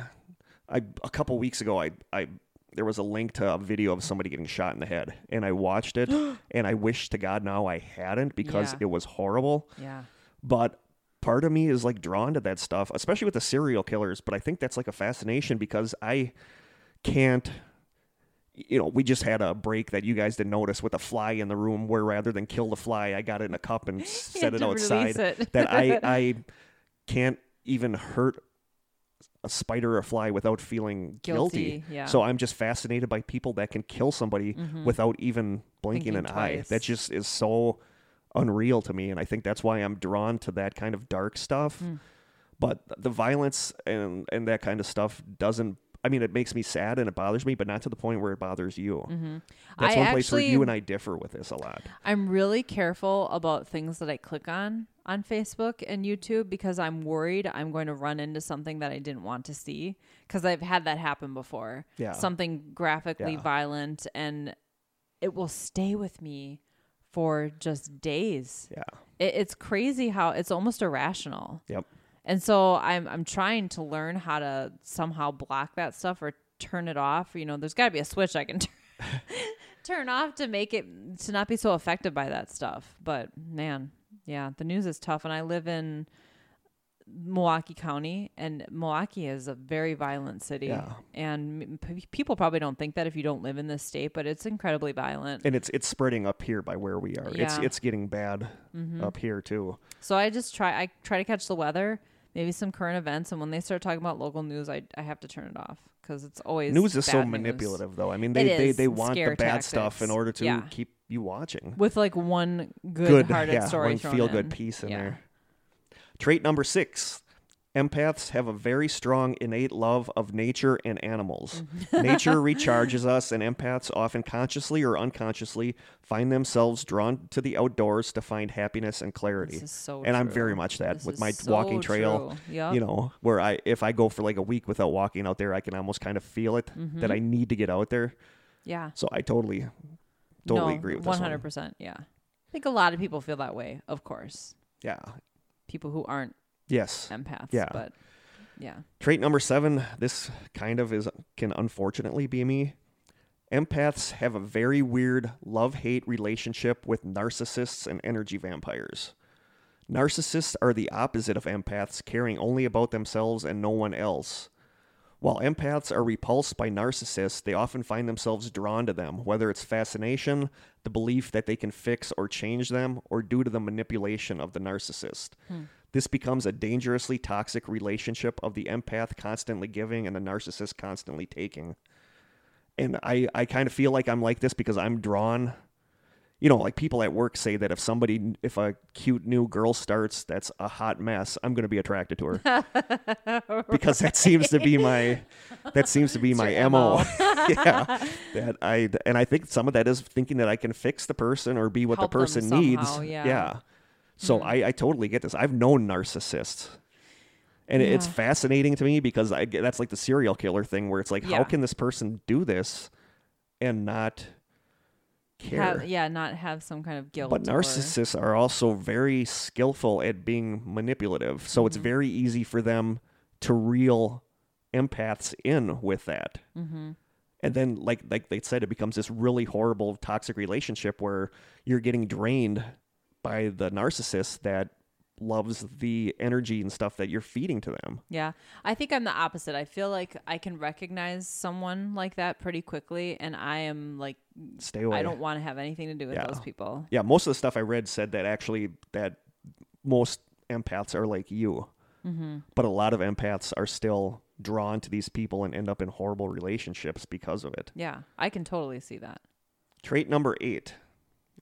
I a couple weeks ago I I there was a link to a video of somebody getting shot in the head and I watched it and I wish to God now I hadn't because Yeah. it was horrible. Yeah. But part of me is like drawn to that stuff, especially with the serial killers, but I think that's like a fascination because I can't you know, we just had a break that you guys didn't notice with a fly in the room where rather than kill the fly, I got it in a cup and set it outside it. that I I can't even hurt a spider or a fly without feeling guilty. Guilty, yeah. So I'm just fascinated by people that can kill somebody without even blinking Thinking an eye. That just is so unreal to me and I think that's why I'm drawn to that kind of dark stuff. Hmm. But the violence and and that kind of stuff doesn't I mean, it makes me sad and it bothers me, but not to the point where it bothers you. That's Mm-hmm. I one place where you and I differ with this a lot. I'm really careful about things that I click on on Facebook and YouTube because I'm worried I'm going to run into something that I didn't want to see because I've had that happen before. Yeah. Something graphically Yeah. violent and it will stay with me for just days. Yeah. It, it's crazy how it's almost irrational. Yep. And so I'm I'm trying to learn how to somehow block that stuff or turn it off. You know, there's got to be a switch I can turn turn off to make it to not be so affected by that stuff. But man, yeah, the news is tough and I live in Milwaukee County and Milwaukee is a very violent city. Yeah. And p- people probably don't think that if you don't live in this state, but it's incredibly violent. And it's it's spreading up here by where we are. It's Yeah. Mm-hmm. it's getting bad up here too. So I just try I try to catch the weather, maybe some current events and when they start talking about local news, I I have to turn it off because it's always News is so news. manipulative, though. I mean, they they, they want the bad stuff in order to Yeah. keep you watching. with like one good-hearted yeah, story one feel good piece in Yeah. there. Trait number six. Empaths have a very strong innate love of nature and animals. nature recharges us, and empaths often consciously or unconsciously find themselves drawn to the outdoors to find happiness and clarity. This is so and I'm very much that This with my so walking trail. true. Yep. You know, where I if I go for like a week without walking out there, I can almost kind of feel it Mm-hmm. that I need to get out there. yeah. So I totally, totally no, agree with one this hundred one. percent. Yeah, I think a lot of people feel that way. Of course, Yeah. people who aren't Yes. empaths. Yeah. but yeah, Trait number seven. This kind of is can unfortunately be me. Empaths have a very weird love hate relationship with narcissists and energy vampires. Narcissists are the opposite of empaths, caring only about themselves and no one else. While empaths are repulsed by narcissists, they often find themselves drawn to them, whether it's fascination, the belief that they can fix or change them, or due to the manipulation of the narcissist. Hmm. This becomes a dangerously toxic relationship of the empath constantly giving and the narcissist constantly taking. And I, I kind of feel like I'm like this because I'm drawn. You know, like people at work say that if somebody, if a cute new girl starts that's a hot mess, I'm going to be attracted to her because that seems to be my, that seems to be my mo. Yeah, that I and I think some of that is thinking that I can fix the person or be what Help the person needs. yeah. So Hmm. I, I totally get this. I've known narcissists. And it's fascinating to me because I that's like the serial killer thing where it's like, how can this person do this and not care? have, yeah, not have some kind of guilt. But or- narcissists are also very skillful at being manipulative. So Mm-hmm. it's very easy for them to reel empaths in with that. Mhm. And then, like like they said, it becomes this really horrible toxic relationship where you're getting drained by the narcissist that loves the energy and stuff that you're feeding to them. Yeah, I think I'm the opposite. I feel like I can recognize someone like that pretty quickly, and I am like, Stay away. I don't want to have anything to do with Yeah. those people. Yeah, most of the stuff I read said that actually that most empaths are like you, Mm-hmm. but a lot of empaths are still drawn to these people and end up in horrible relationships because of it. Yeah, I can totally see that. Trait number eight.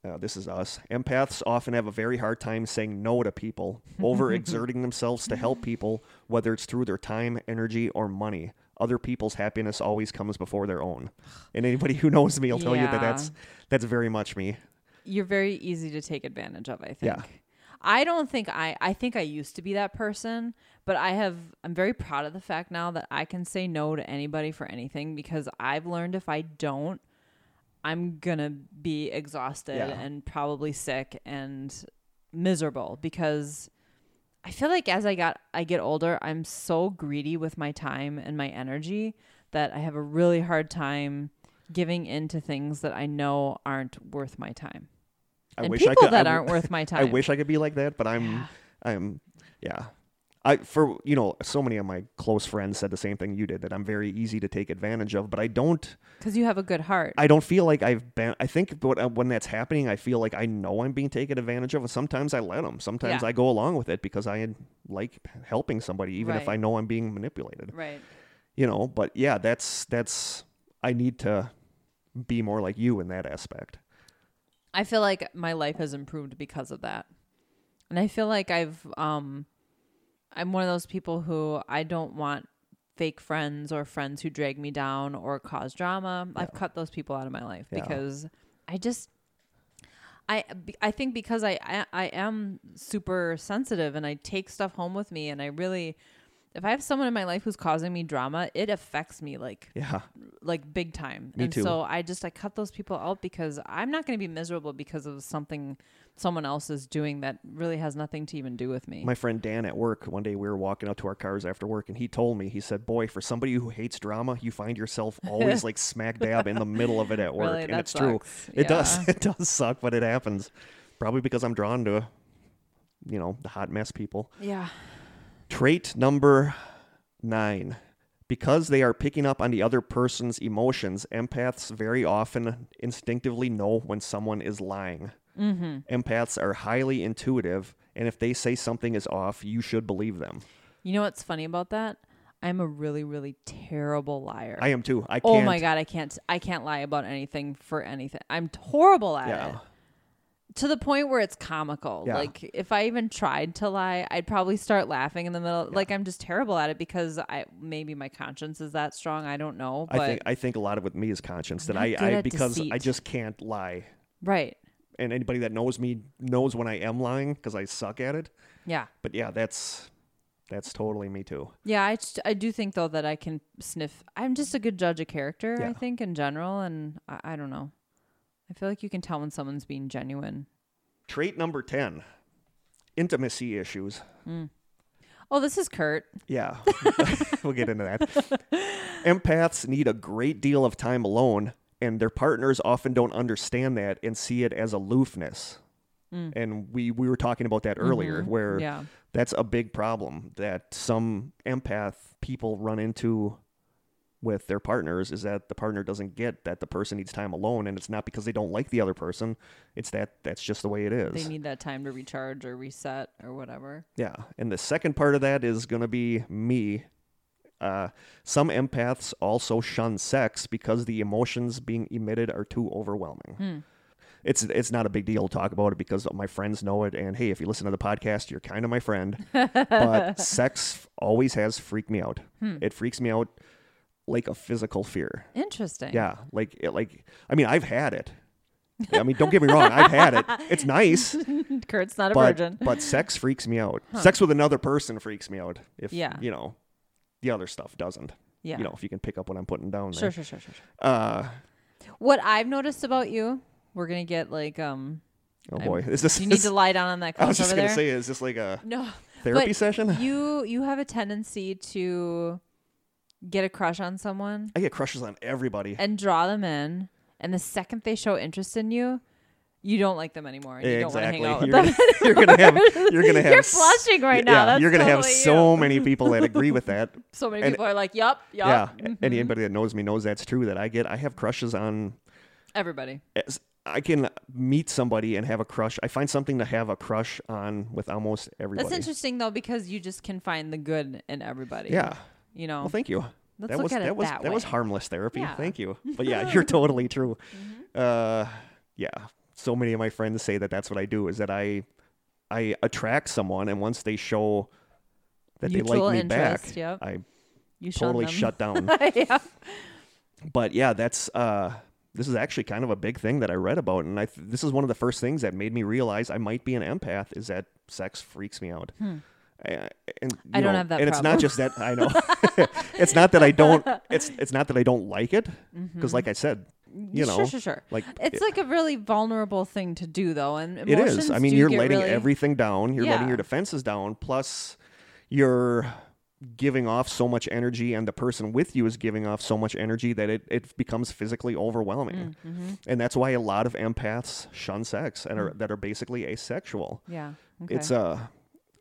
Uh, this is us. Empaths often have a very hard time saying no to people, overexerting themselves to help people, whether it's through their time, energy, or money. Other people's happiness always comes before their own. And anybody who knows me will tell you that that's that's very much me. You're very easy to take advantage of. I think. Yeah. I don't think I. I think I used to be that person, but I have. I'm very proud of the fact now that I can say no to anybody for anything because I've learned if I don't, I'm gonna be exhausted Yeah. and probably sick and miserable because I feel like as I got I get older, I'm so greedy with my time and my energy that I have a really hard time giving into things that I know aren't worth my time. I and wish people I could that I, aren't worth my time. I wish I could be like that, but I'm I'm yeah. I for you know, so many of my close friends said the same thing you did that I'm very easy to take advantage of, but I don't because you have a good heart. I don't feel like I've been. I think what, uh, when that's happening, I feel like I know I'm being taken advantage of. And sometimes I let them. Sometimes Yeah. I go along with it because I like helping somebody, even if I know I'm being manipulated. right. You know. But yeah, that's that's. I need to be more like you in that aspect. I feel like my life has improved because of that. And I feel like I've um I'm one of those people who I don't want fake friends or friends who drag me down or cause drama. I've cut those people out of my life Yeah. because I just I I think because I, I I am super sensitive and I take stuff home with me and I really if I have someone in my life who's causing me drama, it affects me like Yeah. like big time. Me and too. so I just I cut those people out because I'm not going to be miserable because of something someone else is doing that really has nothing to even do with me. My friend Dan at work, one day we were walking out to our cars after work, and he told me, he said, Boy, for somebody who hates drama, you find yourself always like smack dab in the middle of it at work. Really? and it's true. sucks. It does. It does suck, but it happens. Probably because I'm drawn to, you know, the hot mess people. yeah. Trait number nine. Because they are picking up on the other person's emotions, empaths very often instinctively know when someone is lying. Mm-hmm. Empaths are highly intuitive, and if they say something is off, you should believe them. You know what's funny about that? I'm a really, really terrible liar. I am too. I can't. oh my god, I can't. I can't lie about anything for anything. I'm horrible at it. Yeah. To the point where it's comical. Yeah. Like if I even tried to lie, I'd probably start laughing in the middle. Like I'm just terrible at it because I maybe my conscience is that strong. I don't know. But I think I think a lot of it with me is conscience that I, I because I just can't lie. right. And anybody that knows me knows when I am lying because I suck at it. Yeah. But yeah, that's that's totally me too. Yeah, I, I do think though that I can sniff. I'm just a good judge of character. I think in general, and I, I don't know. I feel like you can tell when someone's being genuine. Trait number ten: intimacy issues. Oh, this is Kurt. Yeah, we'll get into that. Empaths need a great deal of time alone, and their partners often don't understand that and see it as aloofness. And we we were talking about that earlier, where Mm. Yeah. that's a big problem that some empath people run into with their partners is that the partner doesn't get that the person needs time alone, and it's not because they don't like the other person; it's that that's just the way it is. They need that time to recharge or reset or whatever. Yeah. And the second part of that is going to be me. Uh, some empaths also shun sex because the emotions being emitted are too overwhelming. It's it's not a big deal to talk about it because my friends know it. And hey, if you listen to the podcast, you're kind of my friend. but sex always has freaked me out. It freaks me out like a physical fear. Interesting. Yeah, like it, like I mean, I've had it. I mean, don't get me wrong, I've had it. It's nice Kurt's not a but virgin. but sex freaks me out. Sex with another person freaks me out. If Yeah. you know, the other stuff doesn't. Yeah. You know, if you can pick up what I'm putting down Sure, there. sure, sure, sure, sure. Uh, What I've noticed about you, we're gonna get like um. oh I'm- boy, is this? You need to lie down on that couch. I was just gonna there. say, is this like a no, therapy session? you you have a tendency to get a crush on someone I get crushes on everybody. and draw them in, and the second they show interest in you, you don't like them anymore. And you don't want to exactly. hang out with You're them. gonna, you're gonna have you're gonna have You're s- flushing right now. That's you're gonna have totally so you. many people that agree with that. So many and- people are like, "Yup, yup." Yeah, And mm-hmm. anybody that knows me knows that's true. That I get, I have crushes on Everybody. as- I can meet somebody and have a crush. I find something to have a crush on with almost everybody. That's interesting though because you just can find the good in everybody. Yeah. You know. Well, thank you. Let's that look was at it that was that that was harmless therapy. Yeah. Thank you. But yeah, you're totally true. Mm-hmm. Uh, yeah. So many of my friends say that that's what I do is that I I attract someone and once they show that they like me interest, back, yep. I you totally them. shut down. yeah. but yeah, that's uh this is actually kind of a big thing that I read about, and I th- this is one of the first things that made me realize I might be an empath. Is that sex freaks me out. Uh, and. I don't know, have that and it's not just that I know. it's not that I don't. It's it's not that I don't like it, because like I said, you know, Mm-hmm. sure, sure, sure. like It's it, like a really vulnerable thing to do, though, and it is. I mean, you're letting really- everything down. You're letting your defenses down. Plus, you're giving off so much energy, and the person with you is giving off so much energy that it, it becomes physically overwhelming. Mm-hmm. And that's why a lot of empaths shun sex and are that are basically asexual. Yeah. Okay. It's a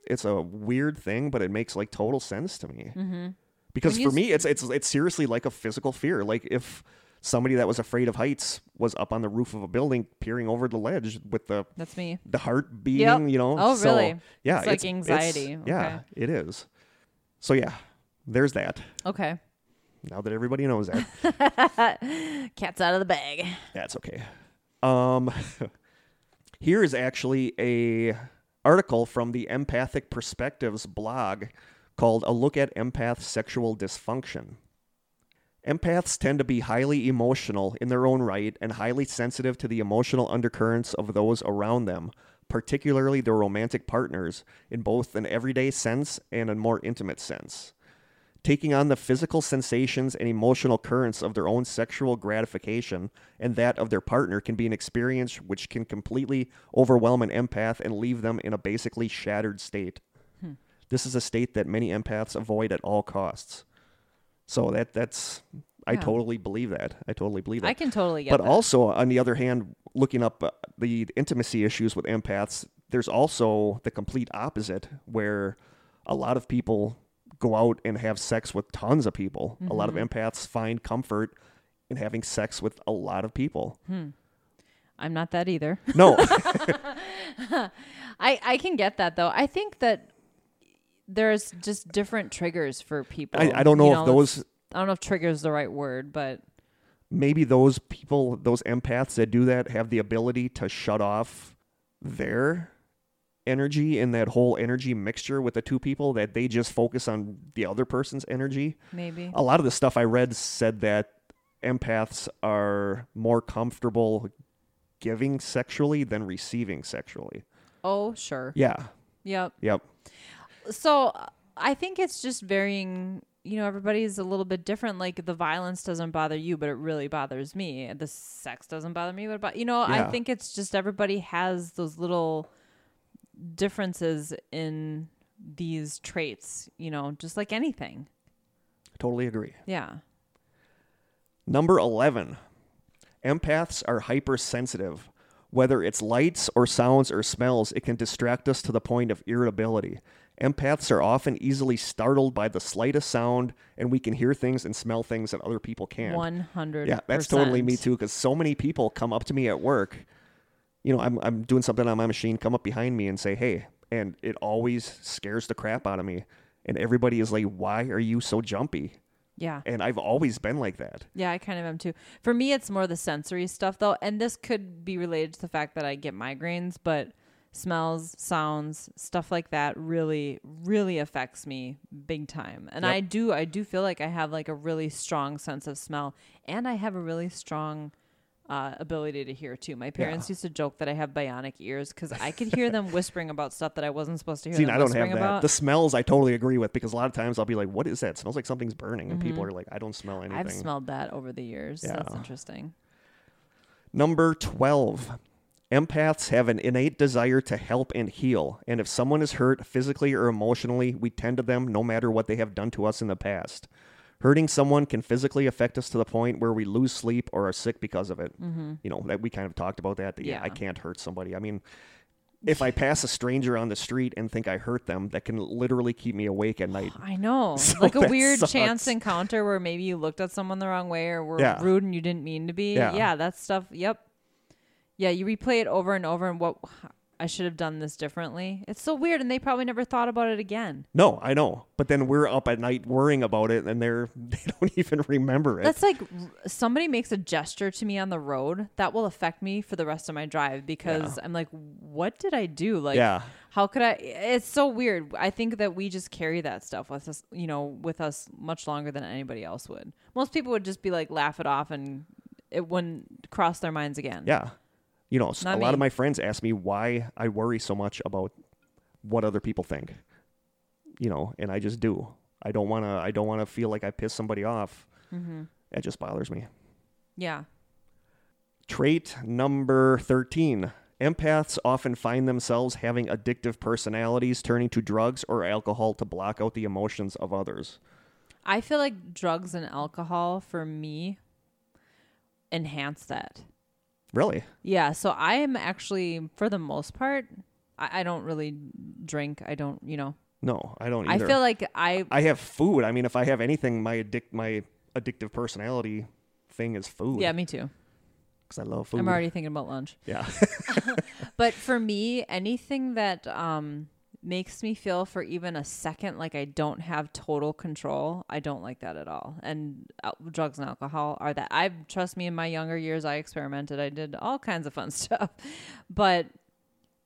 it's a weird thing, but it makes like total sense to me. Mm-hmm. Because for me, it's it's it's seriously like a physical fear. Like if somebody that was afraid of heights was up on the roof of a building, peering over the ledge with the That's me. the heart beating, you know. Oh, So, really? yeah, It's like anxiety. Yeah, Okay. it is. So yeah, there's that. Okay. Now that everybody knows that, Cat's out of the bag. that's okay. Um, here is actually a article from the Empathic Perspectives blog called "A Look at Empath Sexual Dysfunction." Empaths tend to be highly emotional in their own right and highly sensitive to the emotional undercurrents of those around them, particularly their romantic partners, in both an everyday sense and a more intimate sense. Taking on the physical sensations and emotional currents of their own sexual gratification and that of their partner can be an experience which can completely overwhelm an empath and leave them in a basically shattered state. This is a state that many empaths avoid at all costs. So that that's I Yeah. totally believe that. I totally believe that. I can totally get but that. also on the other hand, looking up uh, the intimacy issues with empaths, there's also the complete opposite where a lot of people go out and have sex with tons of people. A lot of Mm-hmm. empaths find comfort in having sex with a lot of people. I'm not that either. No, I I can get that though. I think that there's just different triggers for people. I, I don't know You if those I don't know if trigger is the right word, but maybe those people, those empaths that do that, have the ability to shut off their energy in that whole energy mixture with the two people that they just focus on the other person's energy. maybe. A lot of the stuff I read said that empaths are more comfortable giving sexually than receiving sexually. Oh, sure. Yeah. Yep. Yep. So I think it's just varying. You know, everybody's a little bit different. Like the violence doesn't bother you, but it really bothers me. The sex doesn't bother me, but you know, I think it's just everybody has those little differences in these traits. You know, just like anything. Totally agree. Yeah. Number 11. Empaths are hypersensitive. Whether it's lights or sounds or smells, it can distract us to the point of irritability. Empaths are often easily startled by the slightest sound, and we can hear things and smell things that other people can't. One hundred. Yeah, that's totally me too. Because so many people come up to me at work. You know, I'm I'm doing something on my machine, come up behind me and say, "Hey," and it always scares the crap out of me. And everybody is like, "Why are you so jumpy?" Yeah. And I've always been like that. Yeah, I kind of am too. For me, it's more the sensory stuff though, and this could be related to the fact that I get migraines, but smells, sounds, stuff like that really, really affects me big time. And Yep. I do, I do feel like I have like a really strong sense of smell, and I have a really strong uh, ability to hear too. My parents used to joke that I have bionic ears because I could hear them whispering about stuff that I wasn't supposed to hear See, I don't have that. about. The smells I totally agree with because a lot of times I'll be like, "What is that? It smells like something's burning," and people are like, "I don't smell anything." Mm-hmm. I've smelled that over the years. That's interesting. Number twelve. Empaths have an innate desire to help and heal, and if someone is hurt physically or emotionally, we tend to them no matter what they have done to us in the past. Hurting someone can physically affect us to the point where we lose sleep or are sick because of it. You know, that we kind of talked about that. that, yeah, I Mm-hmm. Can't hurt somebody. I mean, if I pass a stranger on the street and think I hurt them, that can literally keep me awake at night. I know. So like a weird sucks. chance encounter where maybe you looked at someone the wrong way or were Yeah. rude and you didn't mean to be. Yeah. Yeah. that's stuff. Yep. Yeah, you replay it over and over and what I should have done this differently. It's so weird and they probably never thought about it again. No, I know. But then we're up at night worrying about it and they're they don't even remember it. That's like somebody makes a gesture to me on the road that will affect me for the rest of my drive because I'm like, what did I do? Like, Yeah. how could I? It's so weird. I think that we just carry that stuff with us, you know, with us much longer than anybody else would. Most people would just be like, laugh it off and it wouldn't cross their minds again. yeah. You know, Not a lot of my friends ask me why I worry so much about what other people think. You know, and I just do. I don't want to I don't want to feel like I piss somebody off. Mm-hmm. It just bothers me. Yeah. Trait number 13. Empaths often find themselves having addictive personalities, turning to drugs or alcohol to block out the emotions of others. I feel like drugs and alcohol for me enhance that. Really? Yeah, so I am actually, for the most part, I, I don't really drink. I don't, you know. No, I don't either. I feel like I, I have food. I mean, if I have anything, my addict my addictive personality thing is food. yeah, me too. because I love food. I'm already thinking about lunch. yeah, But for me, anything that um makes me feel for even a second like I don't have total control, I don't like that at all. And al- drugs and alcohol are that. I trust me. In my younger years, I experimented. I did all kinds of fun stuff, but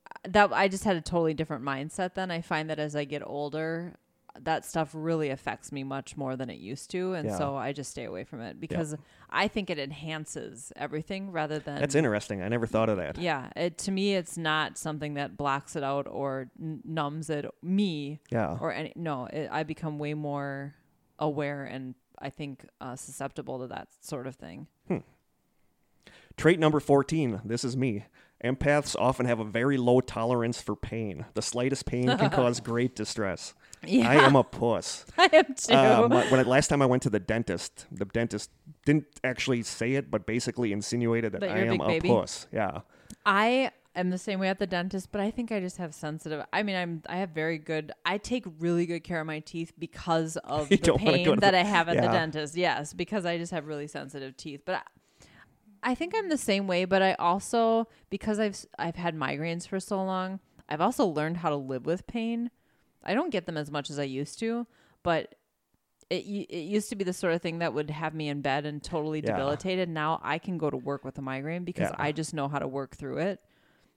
uh, that I just had a totally different mindset. Then I find that as I get older. That stuff really affects me much more than it used to, and Yeah. so I just stay away from it because I think it enhances everything rather than that's interesting. I never thought of that. yeah, it to me it's not something that blocks it out or n- numbs it me Yeah, or any no, it, I become way more aware and I think uh, susceptible to that sort of thing. hmm. Trait number 14. This is me. Empaths often have a very low tolerance for pain. The slightest pain can cause great distress. Yeah, I am a puss. I am too. Uh, my- when I, last time I went to the dentist, the dentist didn't actually say it, but basically insinuated that That I you're a am a baby? puss. Yeah. I am the same way at the dentist, but I think I just have sensitive. I mean, I'm I have very good. I take really good care of my teeth because of the don't wanna go pain that the- I have at the dentist. Yes, because I just have really sensitive teeth. But I, I think I'm the same way. But I also because I've I've had migraines for so long, I've also learned how to live with pain. I don't get them as much as I used to, but it it used to be the sort of thing that would have me in bed and totally Yeah. debilitated. Now I can go to work with a migraine because Yeah. I just know how to work through it.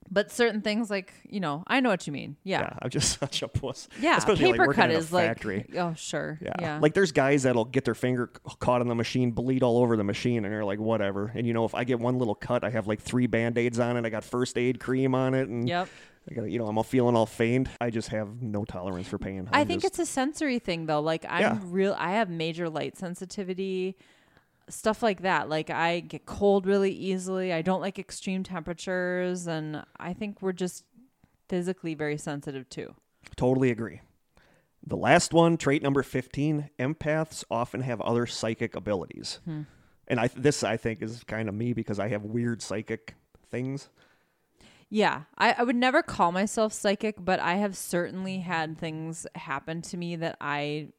But certain things like, you know, I know what you mean. Yeah. Yeah, I'm just such a puss. Yeah. Especially, paper working cut in a is like factory. Oh, sure. Yeah. Yeah. Like there's guys that'll get their finger caught in the machine, bleed all over the machine, and they're like, whatever. And you know, if I get one little cut, I have like three band aids on it. I got first aid cream on it, and Yep. I got, you know, I'm all feeling all faint. I just have no tolerance for pain. I I'm think just- it's a sensory thing though. Like I'm Yeah. real I have major light sensitivity, stuff like that. Like I get cold really easily. I don't like extreme temperatures and I think we're just physically very sensitive too. totally agree. The last one, trait number 15, empaths often have other psychic abilities. Hmm. And I this I think is kind of me because I have weird psychic things. Yeah. I, I would never call myself psychic, but I have certainly had things happen to me that I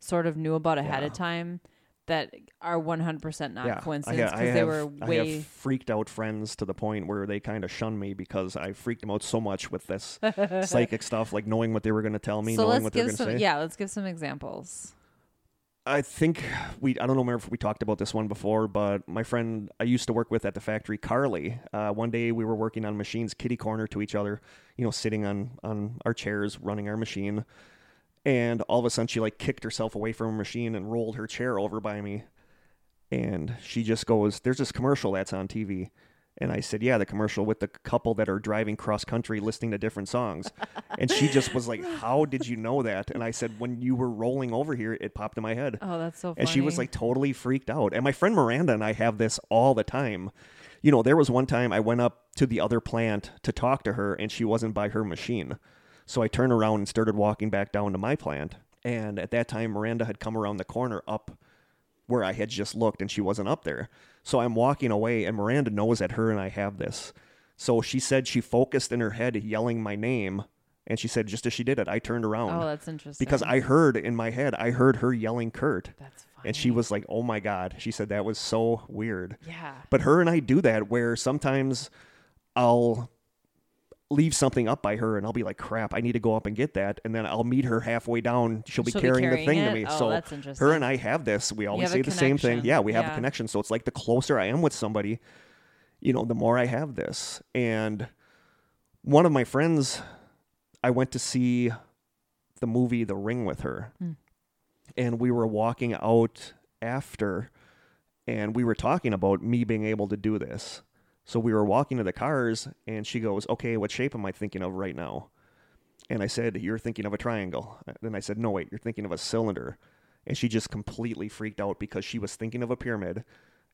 sort of knew about ahead Yeah. of time that are 100% not yeah, coincidence because they were I way have freaked out friends to the point where they kind of shun me because I freaked them out so much with this psychic stuff, like knowing what they were going to tell me, so knowing what they were going to say. yeah let's give some examples I think we I don't know if we talked about this one before, but my friend I used to work with at the factory, Carly. Uh, one day we were working on machines, kitty corner to each other, you know, sitting on on our chairs, running our machine, and all of a sudden she like kicked herself away from her machine and rolled her chair over by me, and she just goes, "There's this commercial that's on TV." And I said, "Yeah, the commercial with the couple that are driving cross country, listening to different songs." and she just was like, "How did you know that?" And I said, "When you were rolling over here, it popped in my head." oh that's so funny And she was like totally freaked out. And my friend Miranda and I have this all the time. You know, there was one time I went up to the other plant to talk to her and she wasn't by her machine. So I turned around and started walking back down to my plant. And at that time, Miranda had come around the corner up where I had just looked and she wasn't up there. So I'm walking away and Miranda knows that her and I have this. So she said she focused in her head yelling my name. And she said, just as she did it, I turned around oh that's interesting because I heard in my head, I heard her yelling Kurt. that's funny And she was like, "Oh my god." She said that was so weird. yeah But her and I do that where sometimes I'll leave something up by her and I'll be like, "Crap, I need to go up and get that." And then I'll meet her halfway down. She'll be She'll be carrying, carrying the thing it? to me. Oh, so that's her and I have this. We always say the same thing. Yeah, we have Yeah. a connection. So it's like the closer I am with somebody, you know, the more I have this. And one of my friends I went to see the movie The Ring with her. Hmm. And we were walking out after and we were talking about me being able to do this. So we were walking to the cars and she goes, "Okay, what shape am I thinking of right now?" And I said, "You're thinking of a triangle." Uh, then I said, "No, wait, you're thinking of a cylinder." And she just completely freaked out because she was thinking of a pyramid.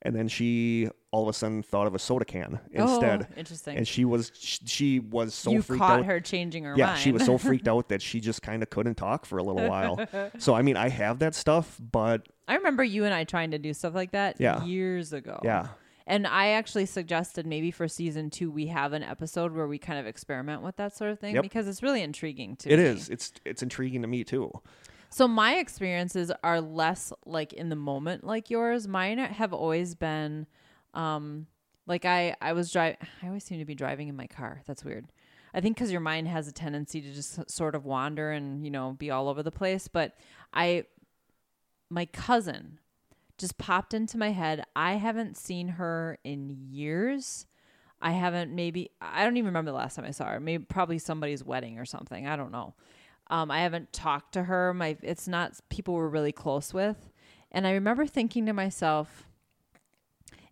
And then she all of a sudden thought of a soda can oh, instead. oh, interesting And she was she, she was so you freaked caught out. her changing her Yeah, mind she was so freaked out that she just kind of couldn't talk for a little while. So I mean, I have that stuff, but I remember you and I trying to do stuff like that Yeah. years ago yeah, And I actually suggested maybe for season two we have an episode where we kind of experiment with that sort of thing Yep. because it's really intriguing to it me. is. It's it's intriguing to me too. So my experiences are less like in the moment like yours. Mine have always been um like I I was driving I always seem to be driving in my car. That's weird. I think cuz your mind has a tendency to just sort of wander and, you know, be all over the place, but I my cousin just popped into my head. I haven't seen her in years. I haven't maybe I don't even remember the last time I saw her. Maybe probably somebody's wedding or something. I don't know. Um, I haven't talked to her. My it's not people we're really close with. And I remember thinking to myself,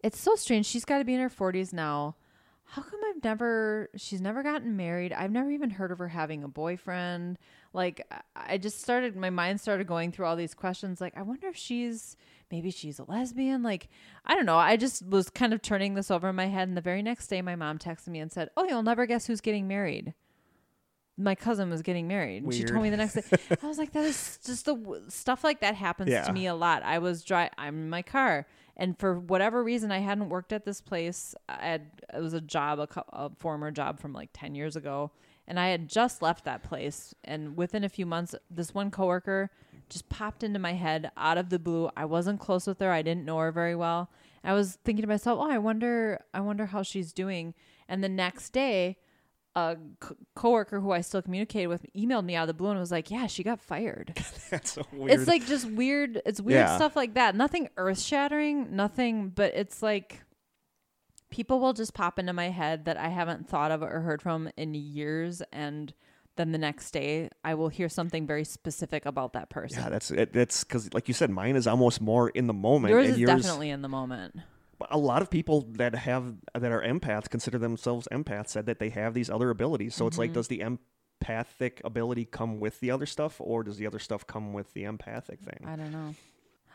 it's so strange. She's got to be in her 40s now. How come never she's never gotten married? I've never even heard of her having a boyfriend. Like I- just started my mind started going through all these questions like I wonder if she's maybe she's a lesbian. Like I don't know. I just was kind of turning this over in my head and the very next day my mom texted me and said, "Oh, you'll never guess who's getting married." My cousin was getting married. And she told me the next day. I was like, that is just the w- stuff like that happens Yeah. to me a lot. I was dry. I'm in my car, and for whatever reason, I hadn't worked at this place. I had it was a job, a, a former job from like ten years ago, and I had just left that place. And within a few months, this one coworker just popped into my head out of the blue. I wasn't close with her. I didn't know her very well. I was thinking to myself, oh, I wonder, I wonder how she's doing. And the next day, a co- coworker who I still communicated with emailed me out of the blue and was like, "Yeah, she got fired." That's so weird. It's like just weird. It's weird Yeah. stuff like that. Nothing earth shattering, nothing, but it's like people will just pop into my head that I haven't thought of or heard from in years. And then the next day, I will hear something very specific about that person. yeah, that's it, that's because, like you said, mine is almost more in the moment. yours and is yours, definitely in the moment. A lot of people that have that are empaths consider themselves empaths said that they have these other abilities. So it's Mm-hmm. like, does the empathic ability come with the other stuff, or does the other stuff come with the empathic thing? I don't know.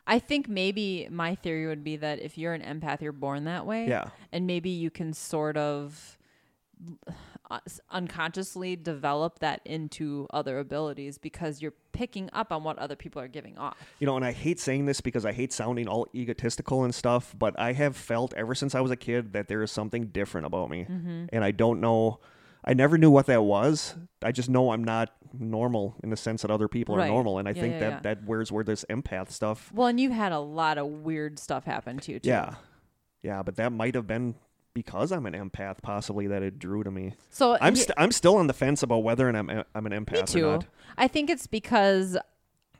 I think maybe my theory would be that if you're an empath, you're born that way. Yeah. and maybe you can sort of unconsciously develop that into other abilities because you're picking up on what other people are giving off. You know, and I hate saying this because I hate sounding all egotistical and stuff, but I have felt ever since I was a kid that there is something different about me. Mm-hmm. And I don't know, I never knew what that was. I just know I'm not normal in the sense that other people Right. are normal. And I Yeah, think yeah, that, yeah. that where's where this empath stuff. Well, and you've had a lot of weird stuff happen to you too. Yeah. Yeah, but that might have been because I'm an empath, possibly that it drew to me. So I'm he- st- I'm still on the fence about whether and I'm I'm an empath me or too. not. I think it's because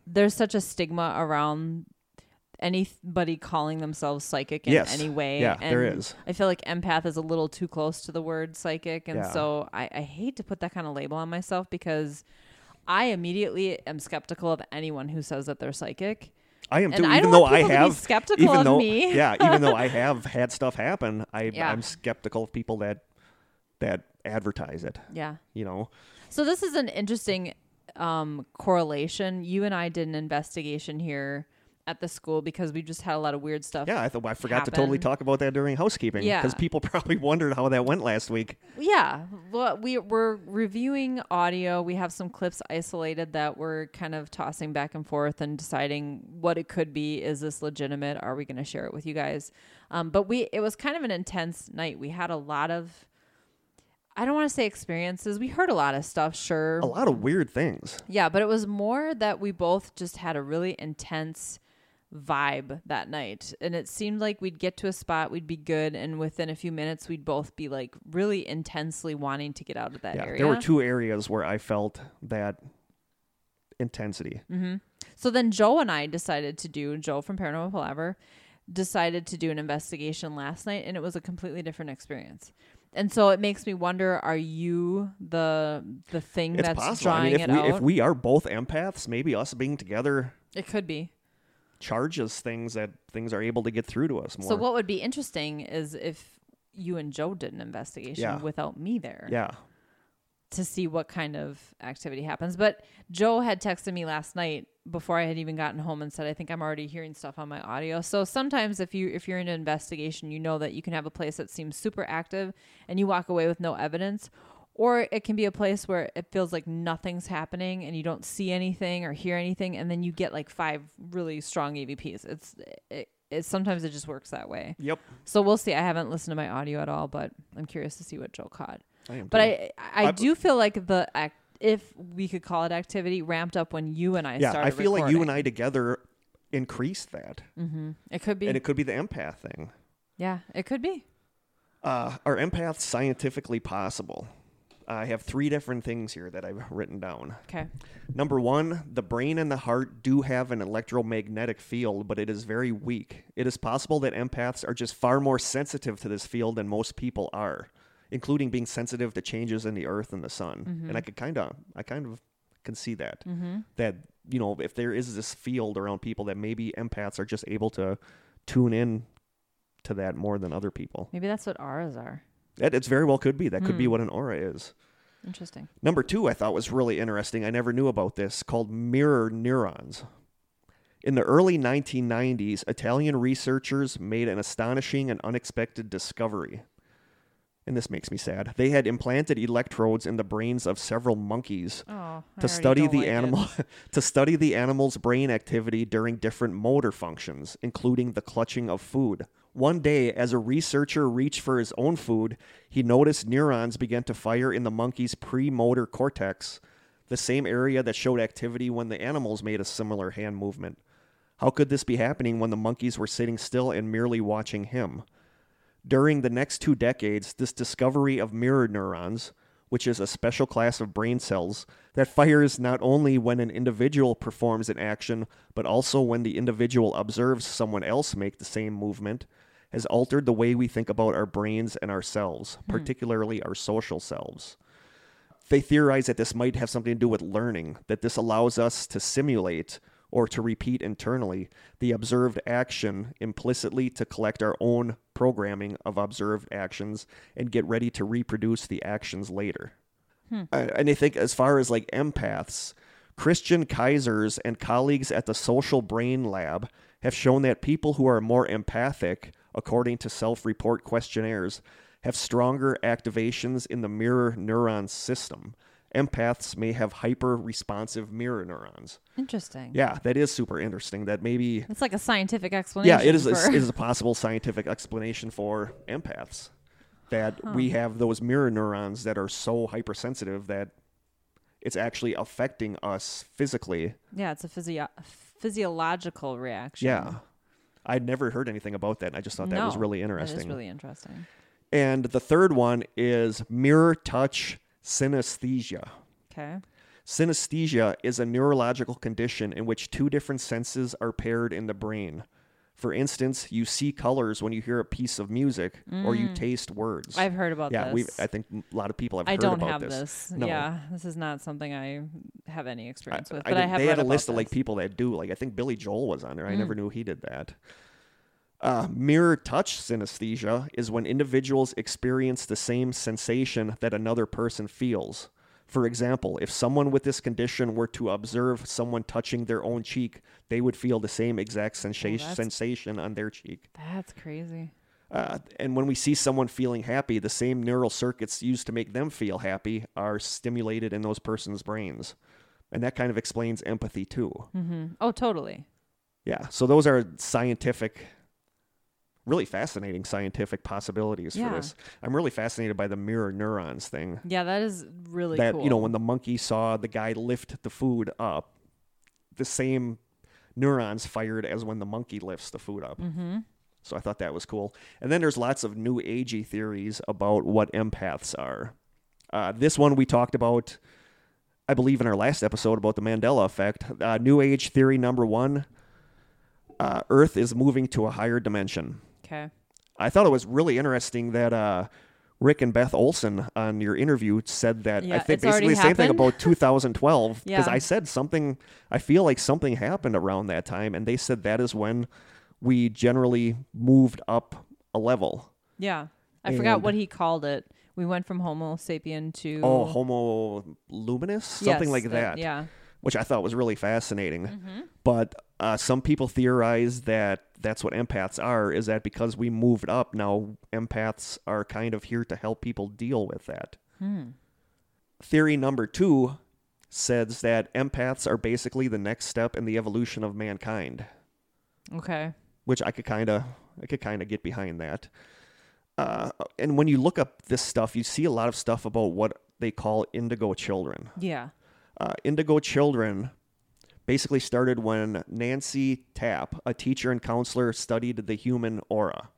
there's such a stigma around anybody calling themselves psychic in Yes. any way. Yeah, there and is. I feel like empath is a little too close to the word psychic, and Yeah. so I, I hate to put that kind of label on myself because I immediately am skeptical of anyone who says that they're psychic. I am And too, I even though I people to be have skeptical even of though, me. yeah, even though I have had stuff happen, I Yeah. I'm skeptical of people that that advertise it. Yeah. You know, So this is an interesting um, correlation. You and I did an investigation here at the school because we just had a lot of weird stuff. yeah, I thought I forgot to totally talk about that during housekeeping. Yeah. because people probably wondered how that went last week. Yeah. Well, we we're reviewing audio. We have some clips isolated that we're kind of tossing back and forth and deciding what it could be. Is this legitimate? Are we going to share it with you guys? Um, but we it was kind of an intense night. We had a lot of I don't want to say experiences. We heard a lot of stuff, sure. A lot of weird things. Yeah, but it was more that we both just had a really intense vibe that night. And it seemed like we'd get to a spot, we'd be good, and within a few minutes we'd both be like really intensely wanting to get out of that Yeah, area. there were two areas where I felt that intensity. Mm-hmm. So then Joe and I decided to do Joe from Paranormal Palaver decided to do an investigation last night and it was a completely different experience. And so it makes me wonder, are you the the thing It's that's possible. I drawing mean, if it we out? if we are both empaths, maybe us being together it could be. Charges things that things are able to get through to us more. So what would be interesting is if you and Joe did an investigation Yeah. without me there yeah. to see what kind of activity happens. But Joe had texted me last night before I had even gotten home and said, I think I'm already hearing stuff on my audio. So sometimes if you if you're in an investigation, you know that you can have a place that seems super active and you walk away with no evidence. Or it can be a place where it feels like nothing's happening and you don't see anything or hear anything, and then you get like five really strong EVPs. It's it, it sometimes it just works that way. Yep. So we'll see. I haven't listened to my audio at all, but I'm curious to see what Joe caught. I am But. I I, I- do feel like the act, if we could call it activity, ramped up when you and I yeah, started. I feel like you and. I together increased that, It could be. and it could be the empath thing. yeah, it could be. Uh, are empaths scientifically possible? I have three different things here that I've written down. Okay. Number one, the brain and the heart do have an electromagnetic field, but it is very weak. It is possible that empaths are just far more sensitive to this field than most people are, including being sensitive to changes in the earth and the sun. And I mm-hmm. could kind of, I kind of can see that. Mm-hmm. That, you know, if there is this field around people that maybe empaths are just able to tune in to that more than other people. Maybe that's what auras are. That it's very well could be. That could be hmm. what an aura is. Interesting. Number two, I thought was really interesting. I never knew about this, called mirror neurons. In the early 1990s, Italian researchers made an astonishing and unexpected discovery. And this makes me sad. They had implanted electrodes in the brains of several monkeys Oh, I to already study don't the like it. animal to study the animal's brain activity during different motor functions, including the clutching of food. One day, as a researcher reached for his own food, he noticed neurons began to fire in the monkey's premotor cortex, the same area that showed activity when the animals made a similar hand movement. How could this be happening when the monkeys were sitting still and merely watching him? During the next two decades, this discovery of mirror neurons which is a special class of brain cells that fires not only when an individual performs an action, but also when the individual observes someone else make the same movement, has altered the way we think about our brains and ourselves, particularly our social selves. They theorize that this might have something to do with learning, that this allows us to simulate or to repeat internally the observed action implicitly to collect our own programming of observed actions and get ready to reproduce the actions later. Uh, and I think, as far as like empaths, Christian Keysers and colleagues at the Social Brain Lab have shown that people who are more empathic, according to self report questionnaires, have stronger activations in the mirror neuron system. Empaths may have hyper responsive mirror neurons. Interesting. Yeah, that is super interesting. That maybe It's like a scientific explanation. yeah, it is. A, it is a possible scientific explanation for empaths that we have those mirror neurons that are so hypersensitive that it's actually affecting us physically. yeah, it's a physio- physiological reaction. Yeah, I'd never heard anything about that. And I just thought that was really That interesting. is really interesting. and the third one is mirror touch synesthesia. Okay. Synesthesia is a neurological condition in which two different senses are paired in the brain. For instance, you see colors when you hear a piece of music, or you taste words. Mm. I've heard about yeah, we. this. I think a lot of people have I heard don't about have this. this. No. Yeah, this is not something I have any experience with. I But I, did- have they had a list of like. Mm. people that do. Like I think Billy Joel was on there. I never knew he did that. Uh, mirror touch synesthesia is when individuals experience the same sensation that another person feels. For example, if someone with this condition were to observe someone touching their own cheek, they would feel the same exact sensa- Oh, sensation on their cheek. That's crazy. Uh, and when we see someone feeling happy, the same neural circuits used to make them feel happy are stimulated in those persons' brains. And that kind of explains empathy too. Mm-hmm. Oh, totally. Yeah. So those are scientific, really fascinating scientific possibilities Yeah. for this. I'm really fascinated by the mirror neurons thing. Yeah, that is really that cool. you know, when the monkey saw the guy lift the food up, the same neurons fired as when the monkey lifts the food up. hmm So I thought that was cool. And then there's lots of new agey theories about what empaths are. Uh, this one we talked about, I believe, in our last episode about the Mandela effect. Uh, new age theory number one uh, Earth is moving to a higher dimension. Okay. I thought it was really interesting that uh, Rick and Beth Olson on your interview said that I Yeah, think it's already basically the same thing about 2012 because Yeah. I said something. I feel like something happened around that time, and they said that is when we generally moved up a level. Yeah. I forgot what he called it. We went from Homo sapien to Oh, Homo luminous, something Yes, like uh, that. yeah. which I thought was really fascinating. Mm-hmm. But uh, some people theorize that that's what empaths are. Is that because we moved up now, empaths are kind of here to help people deal with that. Hmm. Theory number two says that empaths are basically the next step in the evolution of mankind, Okay. which I could kind of I could kind of get behind that. Uh, and when you look up this stuff, you see a lot of stuff about what they call indigo children. Yeah. Uh, indigo children basically started when Nancy Tappe, a teacher and counselor, studied the human aura,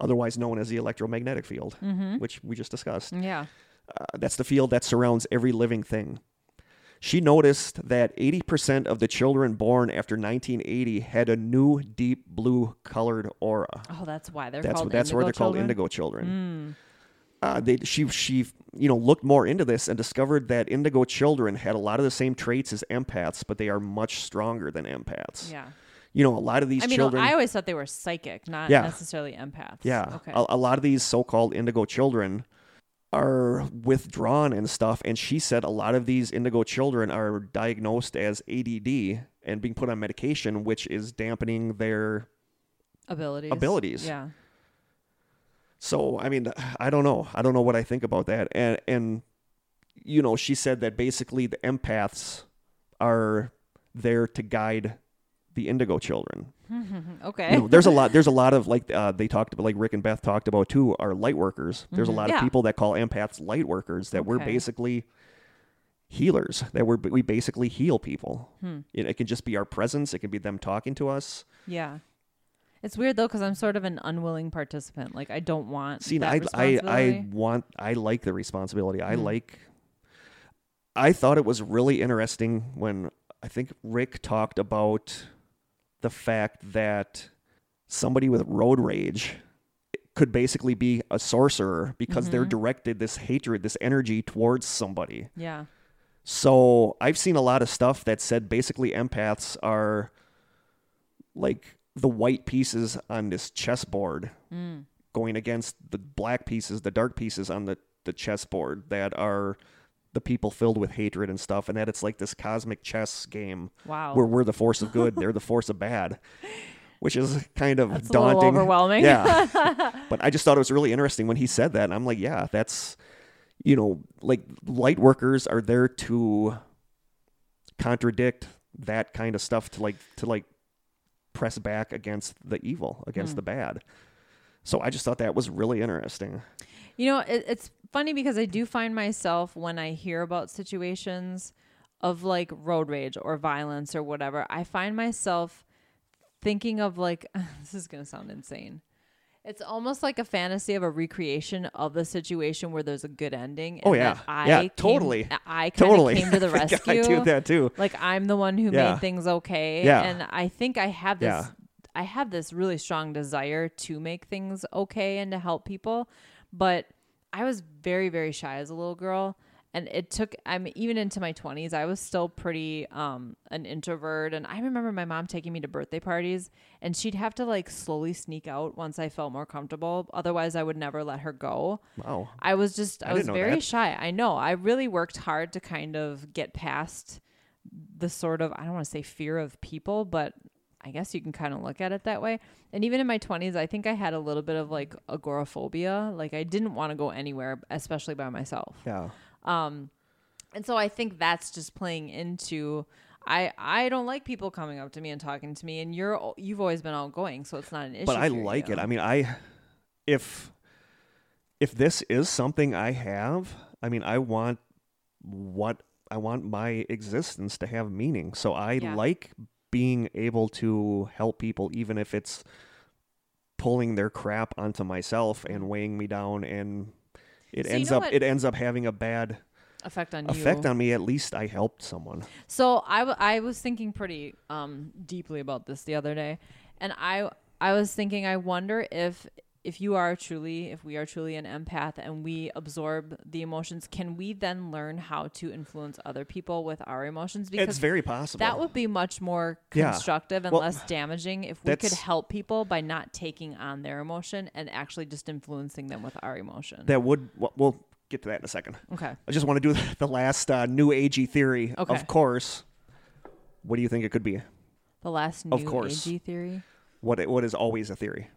otherwise known as the electromagnetic field, Mm-hmm. which we just discussed. Yeah. Uh, that's the field that surrounds every living thing. She noticed that 80% of the children born after 1980 had a new deep blue colored aura. Oh, that's why they're That's called that's where they're called indigo children. Mm. Uh, they she she you know looked more into this and discovered that indigo children had a lot of the same traits as empaths, but they are much stronger than empaths. Yeah. You know, a lot of these I mean, children. I always thought they were psychic, not Yeah. necessarily empaths. yeah, Okay. a, a lot of these so-called indigo children are withdrawn and stuff. And she said a lot of these indigo children are diagnosed as ADD and being put on medication, which is dampening their abilities. abilities. Yeah. So I mean, I don't know. I don't know what I think about that. And and you know, she said that basically the empaths are there to guide the indigo children. okay. You know, there's a lot. There's a lot of like uh, they talked about, like Rick and Beth talked about too, are light workers. There's a Mhm. lot Yeah. of people that call empaths light workers. That we're basically healers. That we're we basically heal people. Hmm. It, it can just be our presence. It can be them talking to us. Yeah. It's weird though because I'm sort of an unwilling participant. Like I don't want. See, that I, I. I want, I like the responsibility. I Mm. like, I thought it was really interesting when I think Rick talked about the fact that somebody with road rage could basically be a sorcerer because they're Mhm. directed this hatred, this energy towards somebody. Yeah. So I've seen a lot of stuff that said basically empaths are like the white pieces on this chessboard Mm. going against the black pieces, the dark pieces on the, the chessboard that are the people filled with hatred and stuff, and that it's like this cosmic chess game Wow. where we're the force of good, they're the force of bad, which is kind of That's daunting. overwhelming. Yeah. but I just thought it was really interesting when he said that. And I'm like, yeah, that's, you know, like light workers are there to contradict that kind of stuff to like, to like press back against the evil, against Hmm. the bad. So I just thought that was really interesting. You know, it, it's funny because I do find myself when I hear about situations of like road rage or violence or whatever, I find myself thinking of like, this is going to sound insane. It's almost like a fantasy of a recreation of the situation where there's a good ending. Oh, yeah. I Yeah, came- totally. I Totally. came to the rescue. I do that too. like I'm the one who Yeah. made things okay. Yeah. And I think I have this Yeah. I have this really strong desire to make things okay and to help people. But I was very, very shy as a little girl. And it took I'm even into my twenties, I was still pretty um an introvert. And I remember my mom taking me to birthday parties and she'd have to like slowly sneak out once I felt more comfortable. Otherwise I would never let her go. Wow. I was just I, I was very that. shy. I know. I really worked hard to kind of get past the sort of I don't want to say fear of people, but I guess you can kind of look at it that way. And even in my 20s, I think I had a little bit of like agoraphobia. Like I didn't want to go anywhere, especially by myself. Yeah. Um and so I think that's just playing into I I don't like people coming up to me and talking to me and you're you've always been outgoing, so it's not an issue. But I like you. it. I mean, I, if, if this is something I have, I mean, I want what I want my existence to have meaning. So I Yeah. like being able to help people, even if it's pulling their crap onto myself and weighing me down, and it. So you ends know up what- it ends up having a bad effect on effect you. on me. At least I helped someone. So I, w- I was thinking pretty um, deeply about this the other day, and I I was thinking I wonder if if you are truly if we are truly an empath and we absorb the emotions, can we then learn how to influence other people with our emotions? Because it's very possible. that would be much more Yeah. constructive and Well, less damaging if we could help people by not taking on their emotion and actually just influencing them with our emotion. that would. We'll- We'll get to that in a second. okay. I just want to do the last uh, new agey theory. Okay. Of course. What do you think it could be? The last new Of course. AG theory. What what is always a theory?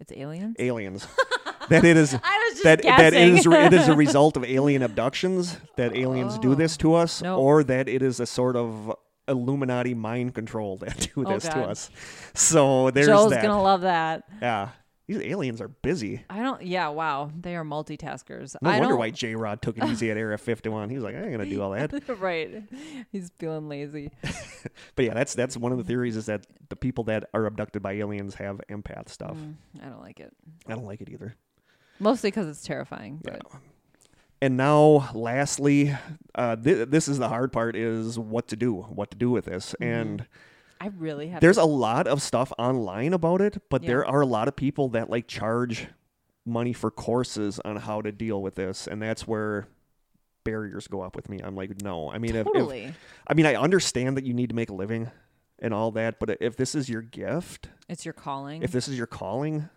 It's aliens. Aliens. that it is I was just that that it is it is a result of alien abductions that aliens do this to us, No. or that it is a sort of Illuminati mind control that do Oh, this to God. us. So there's Joe's that. gonna love that. yeah, these aliens are busy. I don't. Yeah. Wow. They are multitaskers. No I wonder don't, why J Rod took it easy at Area 51. He was like, I ain't gonna do all that. right. He's feeling lazy. But yeah, that's that's one of the theories is that the people that are abducted by aliens have empath stuff. Mm, I don't like it. I don't like it either. Mostly because it's terrifying. But And now, lastly, uh, th- this is the hard part: is what to do, what to do with this. Mm-hmm. And I really have. there's a lot of stuff online about it, but there are a lot of people that like charge money for courses on how to deal with this, and that's where barriers go up with me. I'm like, no. I mean, if, if. I mean, I understand that you need to make a living and all that, but if this is your gift, it's your calling. if this is your calling,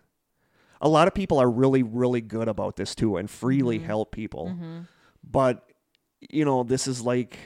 a lot of people are really, really good about this too and freely Mhm. help people. hmm But, you know, this is like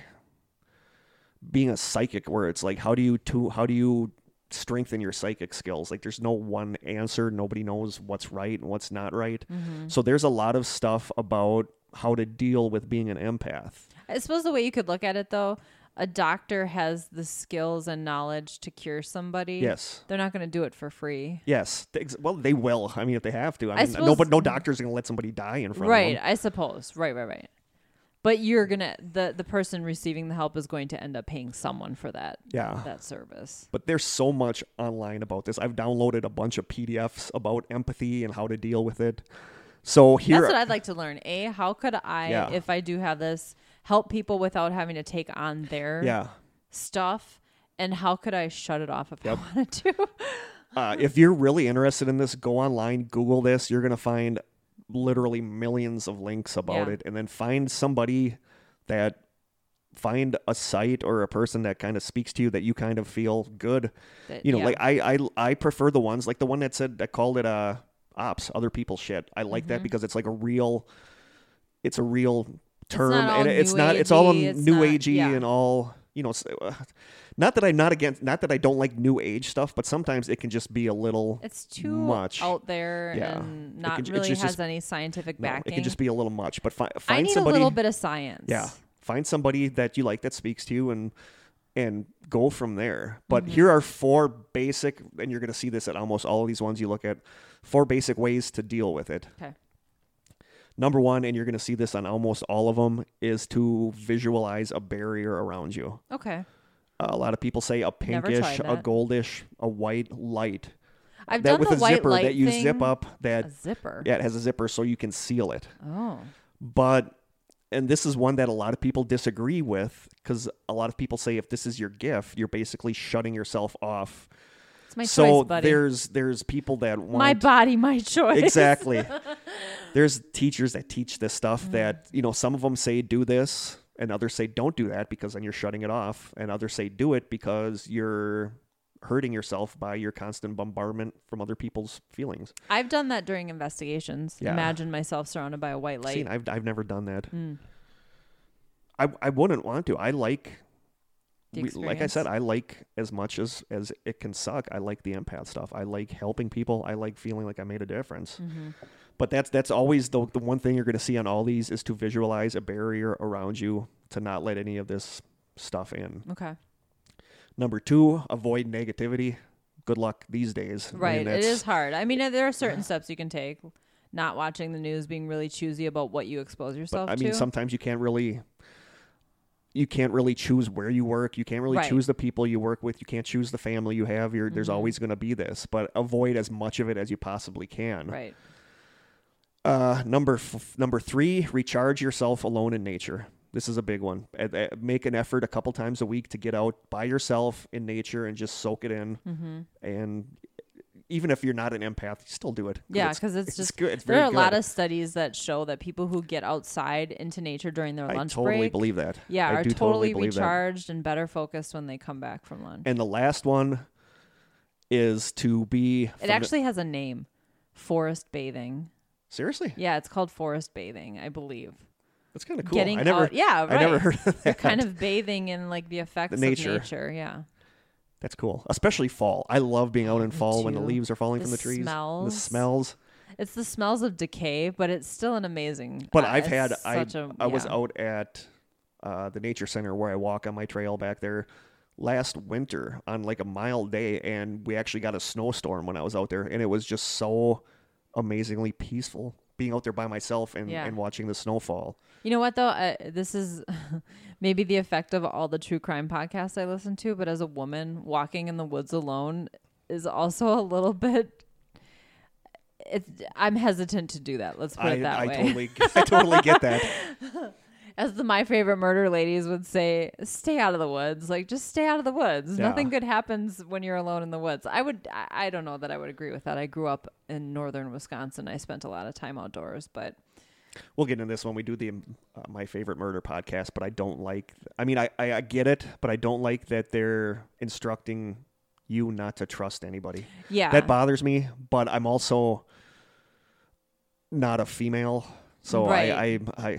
being a psychic where it's like, how do you to how do you strengthen your psychic skills? Like there's no one answer. Nobody knows what's right and what's not right. hmm So there's a lot of stuff about how to deal with being an empath. I suppose the way you could look at it, though, a doctor has the skills and knowledge to cure somebody. Yes. They're not going to do it for free. Yes. Well, they will. I mean, if they have to. I I mean, no, suppose- but no doctor's going to let somebody die in front Right. of them. Right, I suppose. Right. Right. Right. But you're gonna the the person receiving the help is going to end up paying someone for that Yeah. that service. But there's so much online about this. I've downloaded a bunch of PDFs about empathy and how to deal with it. So here That's what I'd like to learn. A, how could I, Yeah. if I do have this, help people without having to take on their yeah. stuff? And how could I shut it off if Yep. I wanted to? Uh, if you're really interested in this, go online, Google this. You're going to find literally millions of links about Yeah. it. And then find somebody that, find a site or a person that kind of speaks to you that you kind of feel good. That- You know, yeah. like I, I, I prefer the ones like the one that said, that called it uh, ops, other people's shit. I like Mm-hmm. that because it's like a real, it's a real term. and it's not, it's all new agey yeah. and all, you know, uh, not that I'm not against, not that I don't like new age stuff, but sometimes it can just be a little it's too much. out there Yeah. and not can- really just- has any scientific No, backing. it can just be a little much. But fi- I find need somebody. a little bit of science. Yeah, find somebody that you like that speaks to you, and and go from there. But Mm-hmm. here are four basic, and you're going to see this at almost all of these ones you look at. Four basic ways to deal with it. Okay. Number one, and you're going to see this on almost all of them, is to visualize a barrier around you. Okay. Uh, a lot of people say a pinkish, a that. goldish, a white light. I've that done with the a white zipper light that you thing. zip up A that zipper. yeah, it has a zipper so you can seal it. Oh. But and this is one that a lot of people disagree with because a lot of people say if this is your gift, you're basically shutting yourself off. It's my so choice, buddy. there's there's people that want my body, my choice. exactly. there's teachers that teach this stuff Mm. that you know some of them say do this and others say don't do that because then you're shutting it off and others say do it because you're hurting yourself by your constant bombardment from other people's feelings. I've done that during investigations. Yeah. Imagine myself surrounded by a white light. Seen, I've I've never done that. Mm. I I wouldn't want to. I like we, like I said. I like as much as as it can suck. I like the empath stuff. I like helping people. I like feeling like I made a difference. Mm-hmm. But that's that's always the the one thing you're going to see on all these is to visualize a barrier around you to not let any of this stuff in. Okay. Number two, avoid negativity. Good luck these days. I mean, Right. it is hard. I mean, there are certain steps you can take. Not watching the news, being really choosy about what you expose yourself But I mean, to. sometimes you can't really. You can't really choose where you work. You can't really Right. choose the people you work with. You can't choose the family you have. You're, There's always going to be this, but avoid as much of it as you possibly can. right. Uh, number f- number three, recharge yourself alone in nature. This is a big one. Uh, Make an effort a couple times a week to get out by yourself in nature and just soak it in. Mm-hmm. And even if you're not an empath, you still do it. Yeah, It's- because it's, just good. It's very there are a lot of studies that show that people who get outside into nature during their lunch. I lunch totally break, believe that. yeah, I are do totally, believe that. recharged and better focused when they come back from lunch. And the last one is to be. it actually has a name, forest bathing. seriously. Yeah, it's called forest bathing, I believe. That's kind of cool. Getting I never. out, yeah, right. I never heard of You're kind of bathing in like the effects nature. of nature. Yeah. That's cool, especially fall. I love being out in fall when the leaves are falling The from the trees. smells. The smells. It's the smells of decay, but it's still an amazing. But uh, I've had I such a- I was out at uh, the nature center where I walk on my trail back there last winter on like a mild day, and we actually got a snowstorm when I was out there, and it was just so amazingly peaceful being out there by myself and, Yeah. and watching the snowfall. You know what though? Uh, this is maybe the effect of all the true crime podcasts I listen to, but as a woman, walking in the woods alone is also a little bit. It's, I'm hesitant to do that. Let's put I, it that I way. totally I totally get that. As the my favorite murder ladies would say, stay out of the woods. Like just stay out of the woods. Yeah. Nothing good happens when you're alone in the woods. I would. I, I don't know that I would agree with that. I grew up in northern Wisconsin. I spent a lot of time outdoors, but We'll get into this when we do the uh, my favorite murder podcast, but I don't like. I mean, I, I I get it, but I don't like that they're instructing you not to trust anybody. yeah, That bothers me, but I'm also not a female, so Right. I, I I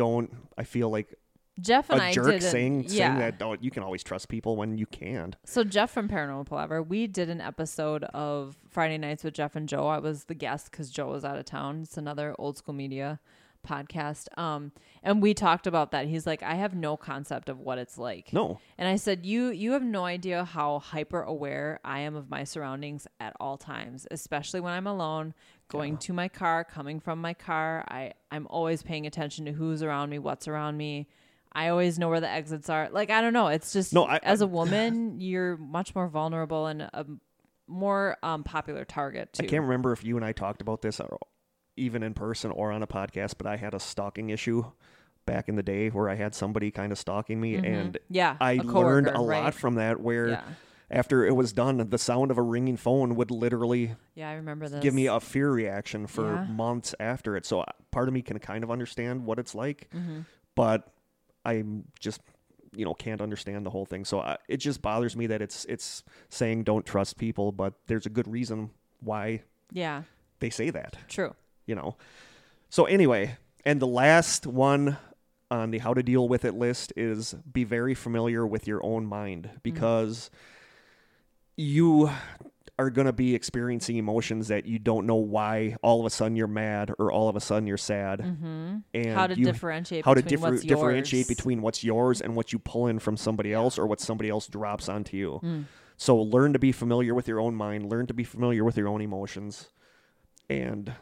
don't. I feel like Jeff and a I jerk did saying yeah. saying that. Oh, you can always trust people when you can't. So Jeff from Paranormal Palaver, we did an episode of Friday Nights with Jeff and Joe. I was the guest because Joe was out of town. It's another old school media podcast. Um, and we talked about that. He's like, I have no concept of what it's like. No. And I said, you you have no idea how hyper aware I am of my surroundings at all times, especially when I'm alone, going to my car, coming from my car. I I'm always paying attention to who's around me, what's around me. I always know where the exits are. Like I don't know. It's just No, I- as a woman, you're much more vulnerable and a more um, popular target too. I can't remember if you and I talked about this or even in person or on a podcast, but I had a stalking issue back in the day where I had somebody kind of stalking me and Yeah, I a learned a coworker, lot right? from that where Yeah. after it was done, the sound of a ringing phone would literally Yeah, I remember this. give me a fear reaction for Yeah. months after it. So uh, part of me can kind of understand what it's like, Mm-hmm. but I'm just you know can't understand the whole thing. So I, it just bothers me that it's it's saying don't trust people, but there's a good reason why yeah, they say that, true. You know. So anyway, and the last one on the how to deal with it list is be very familiar with your own mind because you are going to be experiencing emotions that you don't know why all of a sudden you're mad or all of a sudden you're sad Mm-hmm. and How to you, differentiate how to between differ, what's differentiate yours. between what's yours and what you pull in from somebody else or what somebody else drops onto you. Mm. So learn to be familiar with your own mind, learn to be familiar with your own emotions, and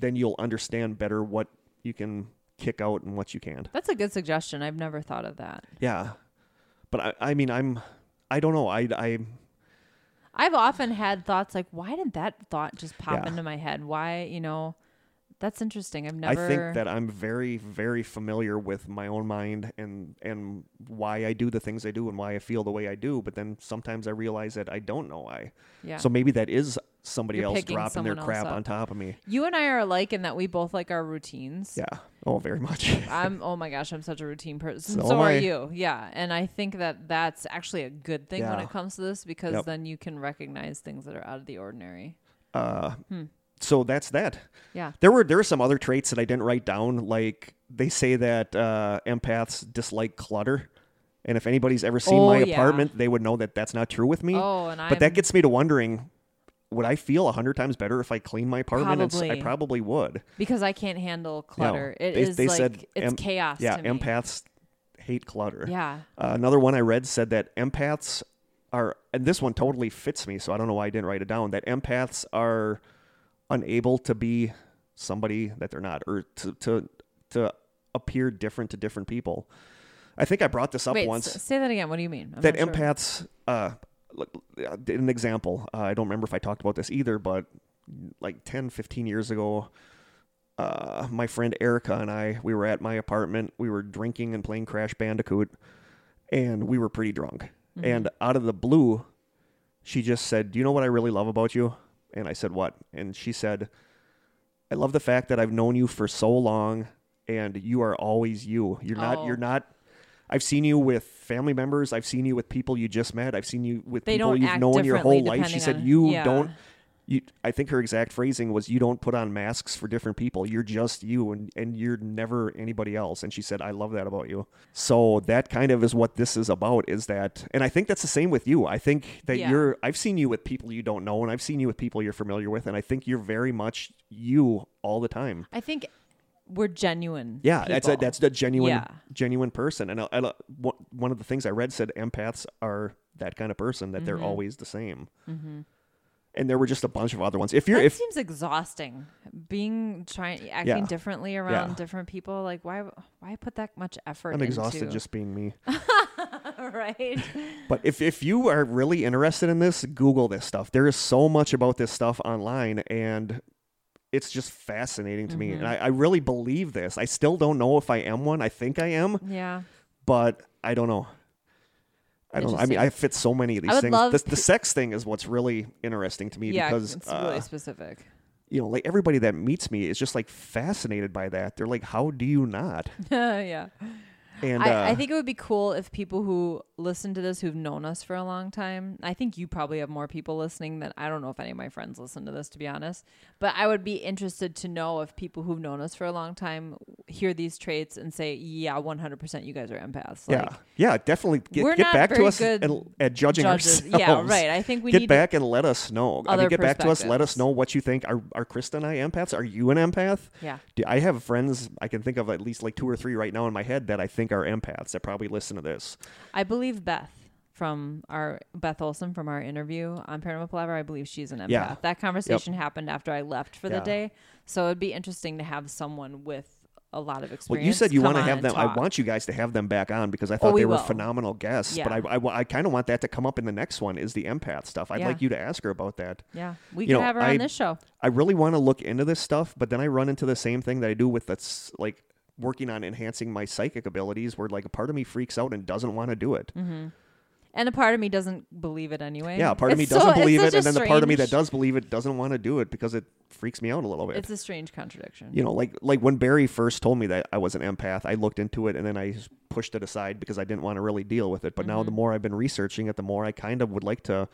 then you'll understand better what you can kick out and what you can't. That's a good suggestion. I've never thought of that. Yeah. But I, I mean, I'm, I don't know. I, I, I've often had thoughts like, why did that thought just pop Yeah. into my head? Why, you know, that's interesting. I've never. I think that I'm very, very familiar with my own mind and and why I do the things I do and why I feel the way I do. But then sometimes I realize that I don't know why. yeah. So maybe that is somebody You're else dropping their crap on top of me. you and I are alike in that we both like our routines. Yeah. Oh, very much. I'm oh my gosh, I'm such a routine person. So So, are I. you. Yeah. And I think that that's actually a good thing when it comes to this because Yep. then you can recognize things that are out of the ordinary. Uh, Hmm. So that's that. Yeah. There were there were some other traits that I didn't write down. Like they say that uh, empaths dislike clutter, and if anybody's ever seen Oh, my yeah. apartment, they would know that that's not true with me. Oh, and I but that gets me to wondering. Would I feel a hundred times better if I clean my apartment? S- I Probably. probably would. because I can't handle clutter. It they- is they like said it's em- chaos. Yeah, to me. empaths hate clutter. Yeah. Uh, another one I read said that empaths are, and this one totally fits me, so I don't know why I didn't write it down. That empaths are unable to be somebody that they're not, or to to to appear different to different people. I think I brought this up Wait, once. s- say that again. What do you mean? I'm that sure. empaths, uh, uh, an example. Uh, I don't remember if I talked about this either, but like 10, 15 years ago, uh, my friend Erica and I, we were at my apartment. We were drinking and playing Crash Bandicoot, and we were pretty drunk. Mm-hmm. And out of the blue, she just said, "Do you know what I really love about you?" And I said, "What?" And she said, "I love the fact that I've known you for so long, and you are always you. You're not. Oh. You're not." I've seen you with family members. I've seen you with people you just met. I've seen you with They people you've known your whole life. She said, on- "You yeah. don't." You, I think her exact phrasing was, "You don't put on masks for different people. You're just you, and and you're never anybody else." And she said, "I love that about you." So that kind of is what this is about. Is that, and I think that's the same with you. I think that Yeah. you're. I've seen you with people you don't know, and I've seen you with people you're familiar with, and I think you're very much you all the time. I think we're genuine. Yeah, that's a, that's the genuine Yeah. genuine person. And I, I, one of the things I read said empaths are that kind of person that they're Mm-hmm. always the same. And there were just a bunch of other ones. If you're that if seems exhausting. Being trying acting Yeah. differently around Yeah. different people. Like why why put that much effort? I'm exhausted into, just being me. right. But if if you are really interested in this, Google this stuff. There is so much about this stuff online and it's just fascinating to me. And mm-hmm. I, I really believe this. I still don't know if I am one. I think I am, Yeah. but I don't know. I don't know. I mean, I fit so many of these things. love The, the sex thing is what's really interesting to me Yeah. because it's uh, really specific. you know, like everybody that meets me is just like fascinated by that. They're like, "How do you not?" yeah. And I, uh, I think it would be cool if people who listen to this who've known us for a long time. I think you probably have more people listening than I don't know if any of my friends listen to this to be honest. But I would be interested to know if people who've known us for a long time hear these traits and say, "Yeah, one hundred percent, you guys are empaths." yeah, Like, yeah, definitely get, we're get not back to very us good at, at judging judges. ourselves. Yeah, right. I think we need get back and let us know. I mean, get back to us. Let us know what you think. Are are Krista and I empaths? Are you an empath? Yeah, Do, I have friends I can think of at least like two or three right now in my head that I think are empaths that probably listen to this. I believe Beth from our Beth Olson from our interview on Paranormal Palaver. I believe she's an empath. Yeah. That conversation happened after I left for Yeah. the day, so it'd be interesting to have someone with a lot of experience. Well, you said you want to have them. I want you guys to have them back on because I Oh, thought we they were will. phenomenal guests. But Yeah. I, I, kind of want that to come up in the next one. Is the empath stuff? I'd Yeah. like you to ask her about that. Yeah, we You could know, have her I- on this show. I really want to look into this stuff, but then I run into the same thing that I do with that's like working on enhancing my psychic abilities, where like a part of me freaks out and doesn't want to do it. And a part of me doesn't believe it anyway. Yeah, a part of me It's doesn't believe it, and then the part of me that does believe it doesn't want to do it because it freaks me out a little bit. It's a strange contradiction. you know, like like when Barry first told me that I was an empath, I looked into it and then I pushed it aside because I didn't want to really deal with it. But now Mm-hmm. the more I've been researching it, the more I kind of would like to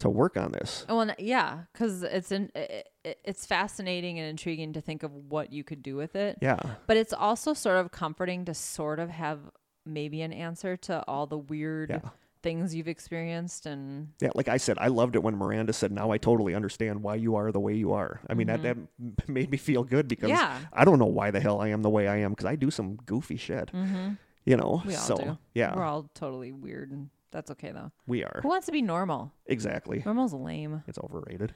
to work on this. Oh, and yeah, because it's in, it, it- it's fascinating and intriguing to think of what you could do with it. Yeah. But it's also sort of comforting to sort of have maybe an answer to all the weird Yeah. things you've experienced and Yeah, like I said, I loved it when Miranda said, "Now I totally understand why you are the way you are." I mean, that that made me feel good because Mm-hmm. Yeah. I don't know why the hell I am the way I am because I do some goofy shit. You know, Mm-hmm. we all so do. yeah, We're all totally weird and that's okay though. we are Who wants to be normal? exactly. Normal's lame. It's overrated.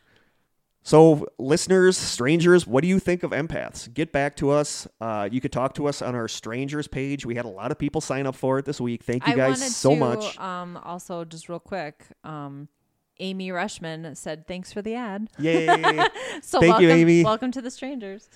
So, listeners, strangers, what do you think of empaths? Get back to us. Uh, you could talk to us on our strangers page. We had a lot of people sign up for it this week. Thank you I guys so to, much. Um, also, just real quick, um, Amy Rushman said, "Thanks for the ad." Yay! So Thank you, welcome, Amy. Welcome to the strangers.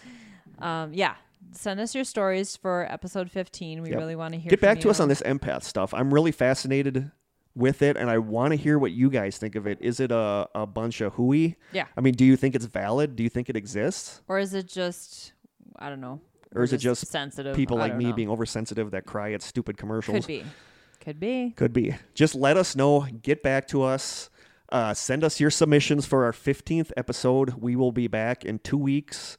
Um, yeah, send us your stories for episode fifteen. We Yep. really want to hear. Get back to us on this empath stuff. I'm really fascinated with it, and I want to hear what you guys think of it. Is it a, a bunch of hooey? Yeah, I mean, do you think it's valid? Do you think it exists? or is it just I don't know, Or is it just sensitive People I like me know. being oversensitive that cry at stupid commercials. could be, could be. Could be. Just let us know. Get back to us. Uh, send us your submissions for our 15th episode. We will be back in two weeks.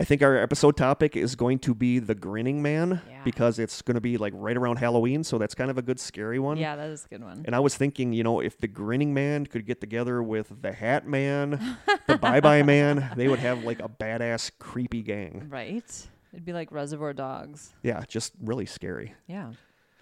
I think our episode topic is going to be the grinning man Yeah. because it's going to be like right around Halloween. So that's kind of a good scary one. Yeah, that is a good one. And I was thinking, you know, if the grinning man could get together with the hat man, the bye bye man, they would have like a badass, creepy gang. Right? It'd be like Reservoir Dogs. Yeah, just really scary. Yeah.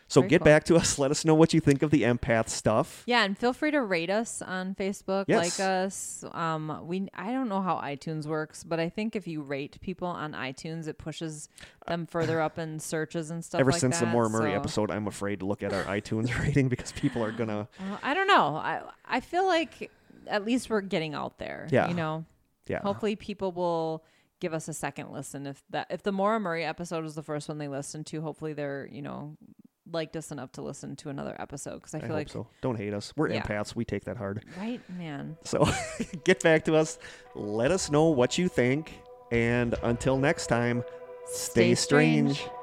So Very get cool. back to us. Let us know what you think of the empath stuff. Yeah, and feel free to rate us on Facebook, Yes. like us. Um, we I don't know how iTunes works, but I think if you rate people on iTunes, it pushes them further up in searches and stuff. Ever like since the that, Maura Murray so- episode, I'm afraid to look at our iTunes rating because people are gonna. I don't know. I I feel like at least we're getting out there. Yeah. You know. Yeah. Hopefully, people will give us a second listen. If that if the Maura Murray episode was the first one they listened to, hopefully they're you know liked us enough to listen to another episode because I I feel hope like so. Don't hate us. We're Yeah. empaths. We take that hard. right man. So get back to us. Let us know what you think. And until next time, stay, Stay strange. strange.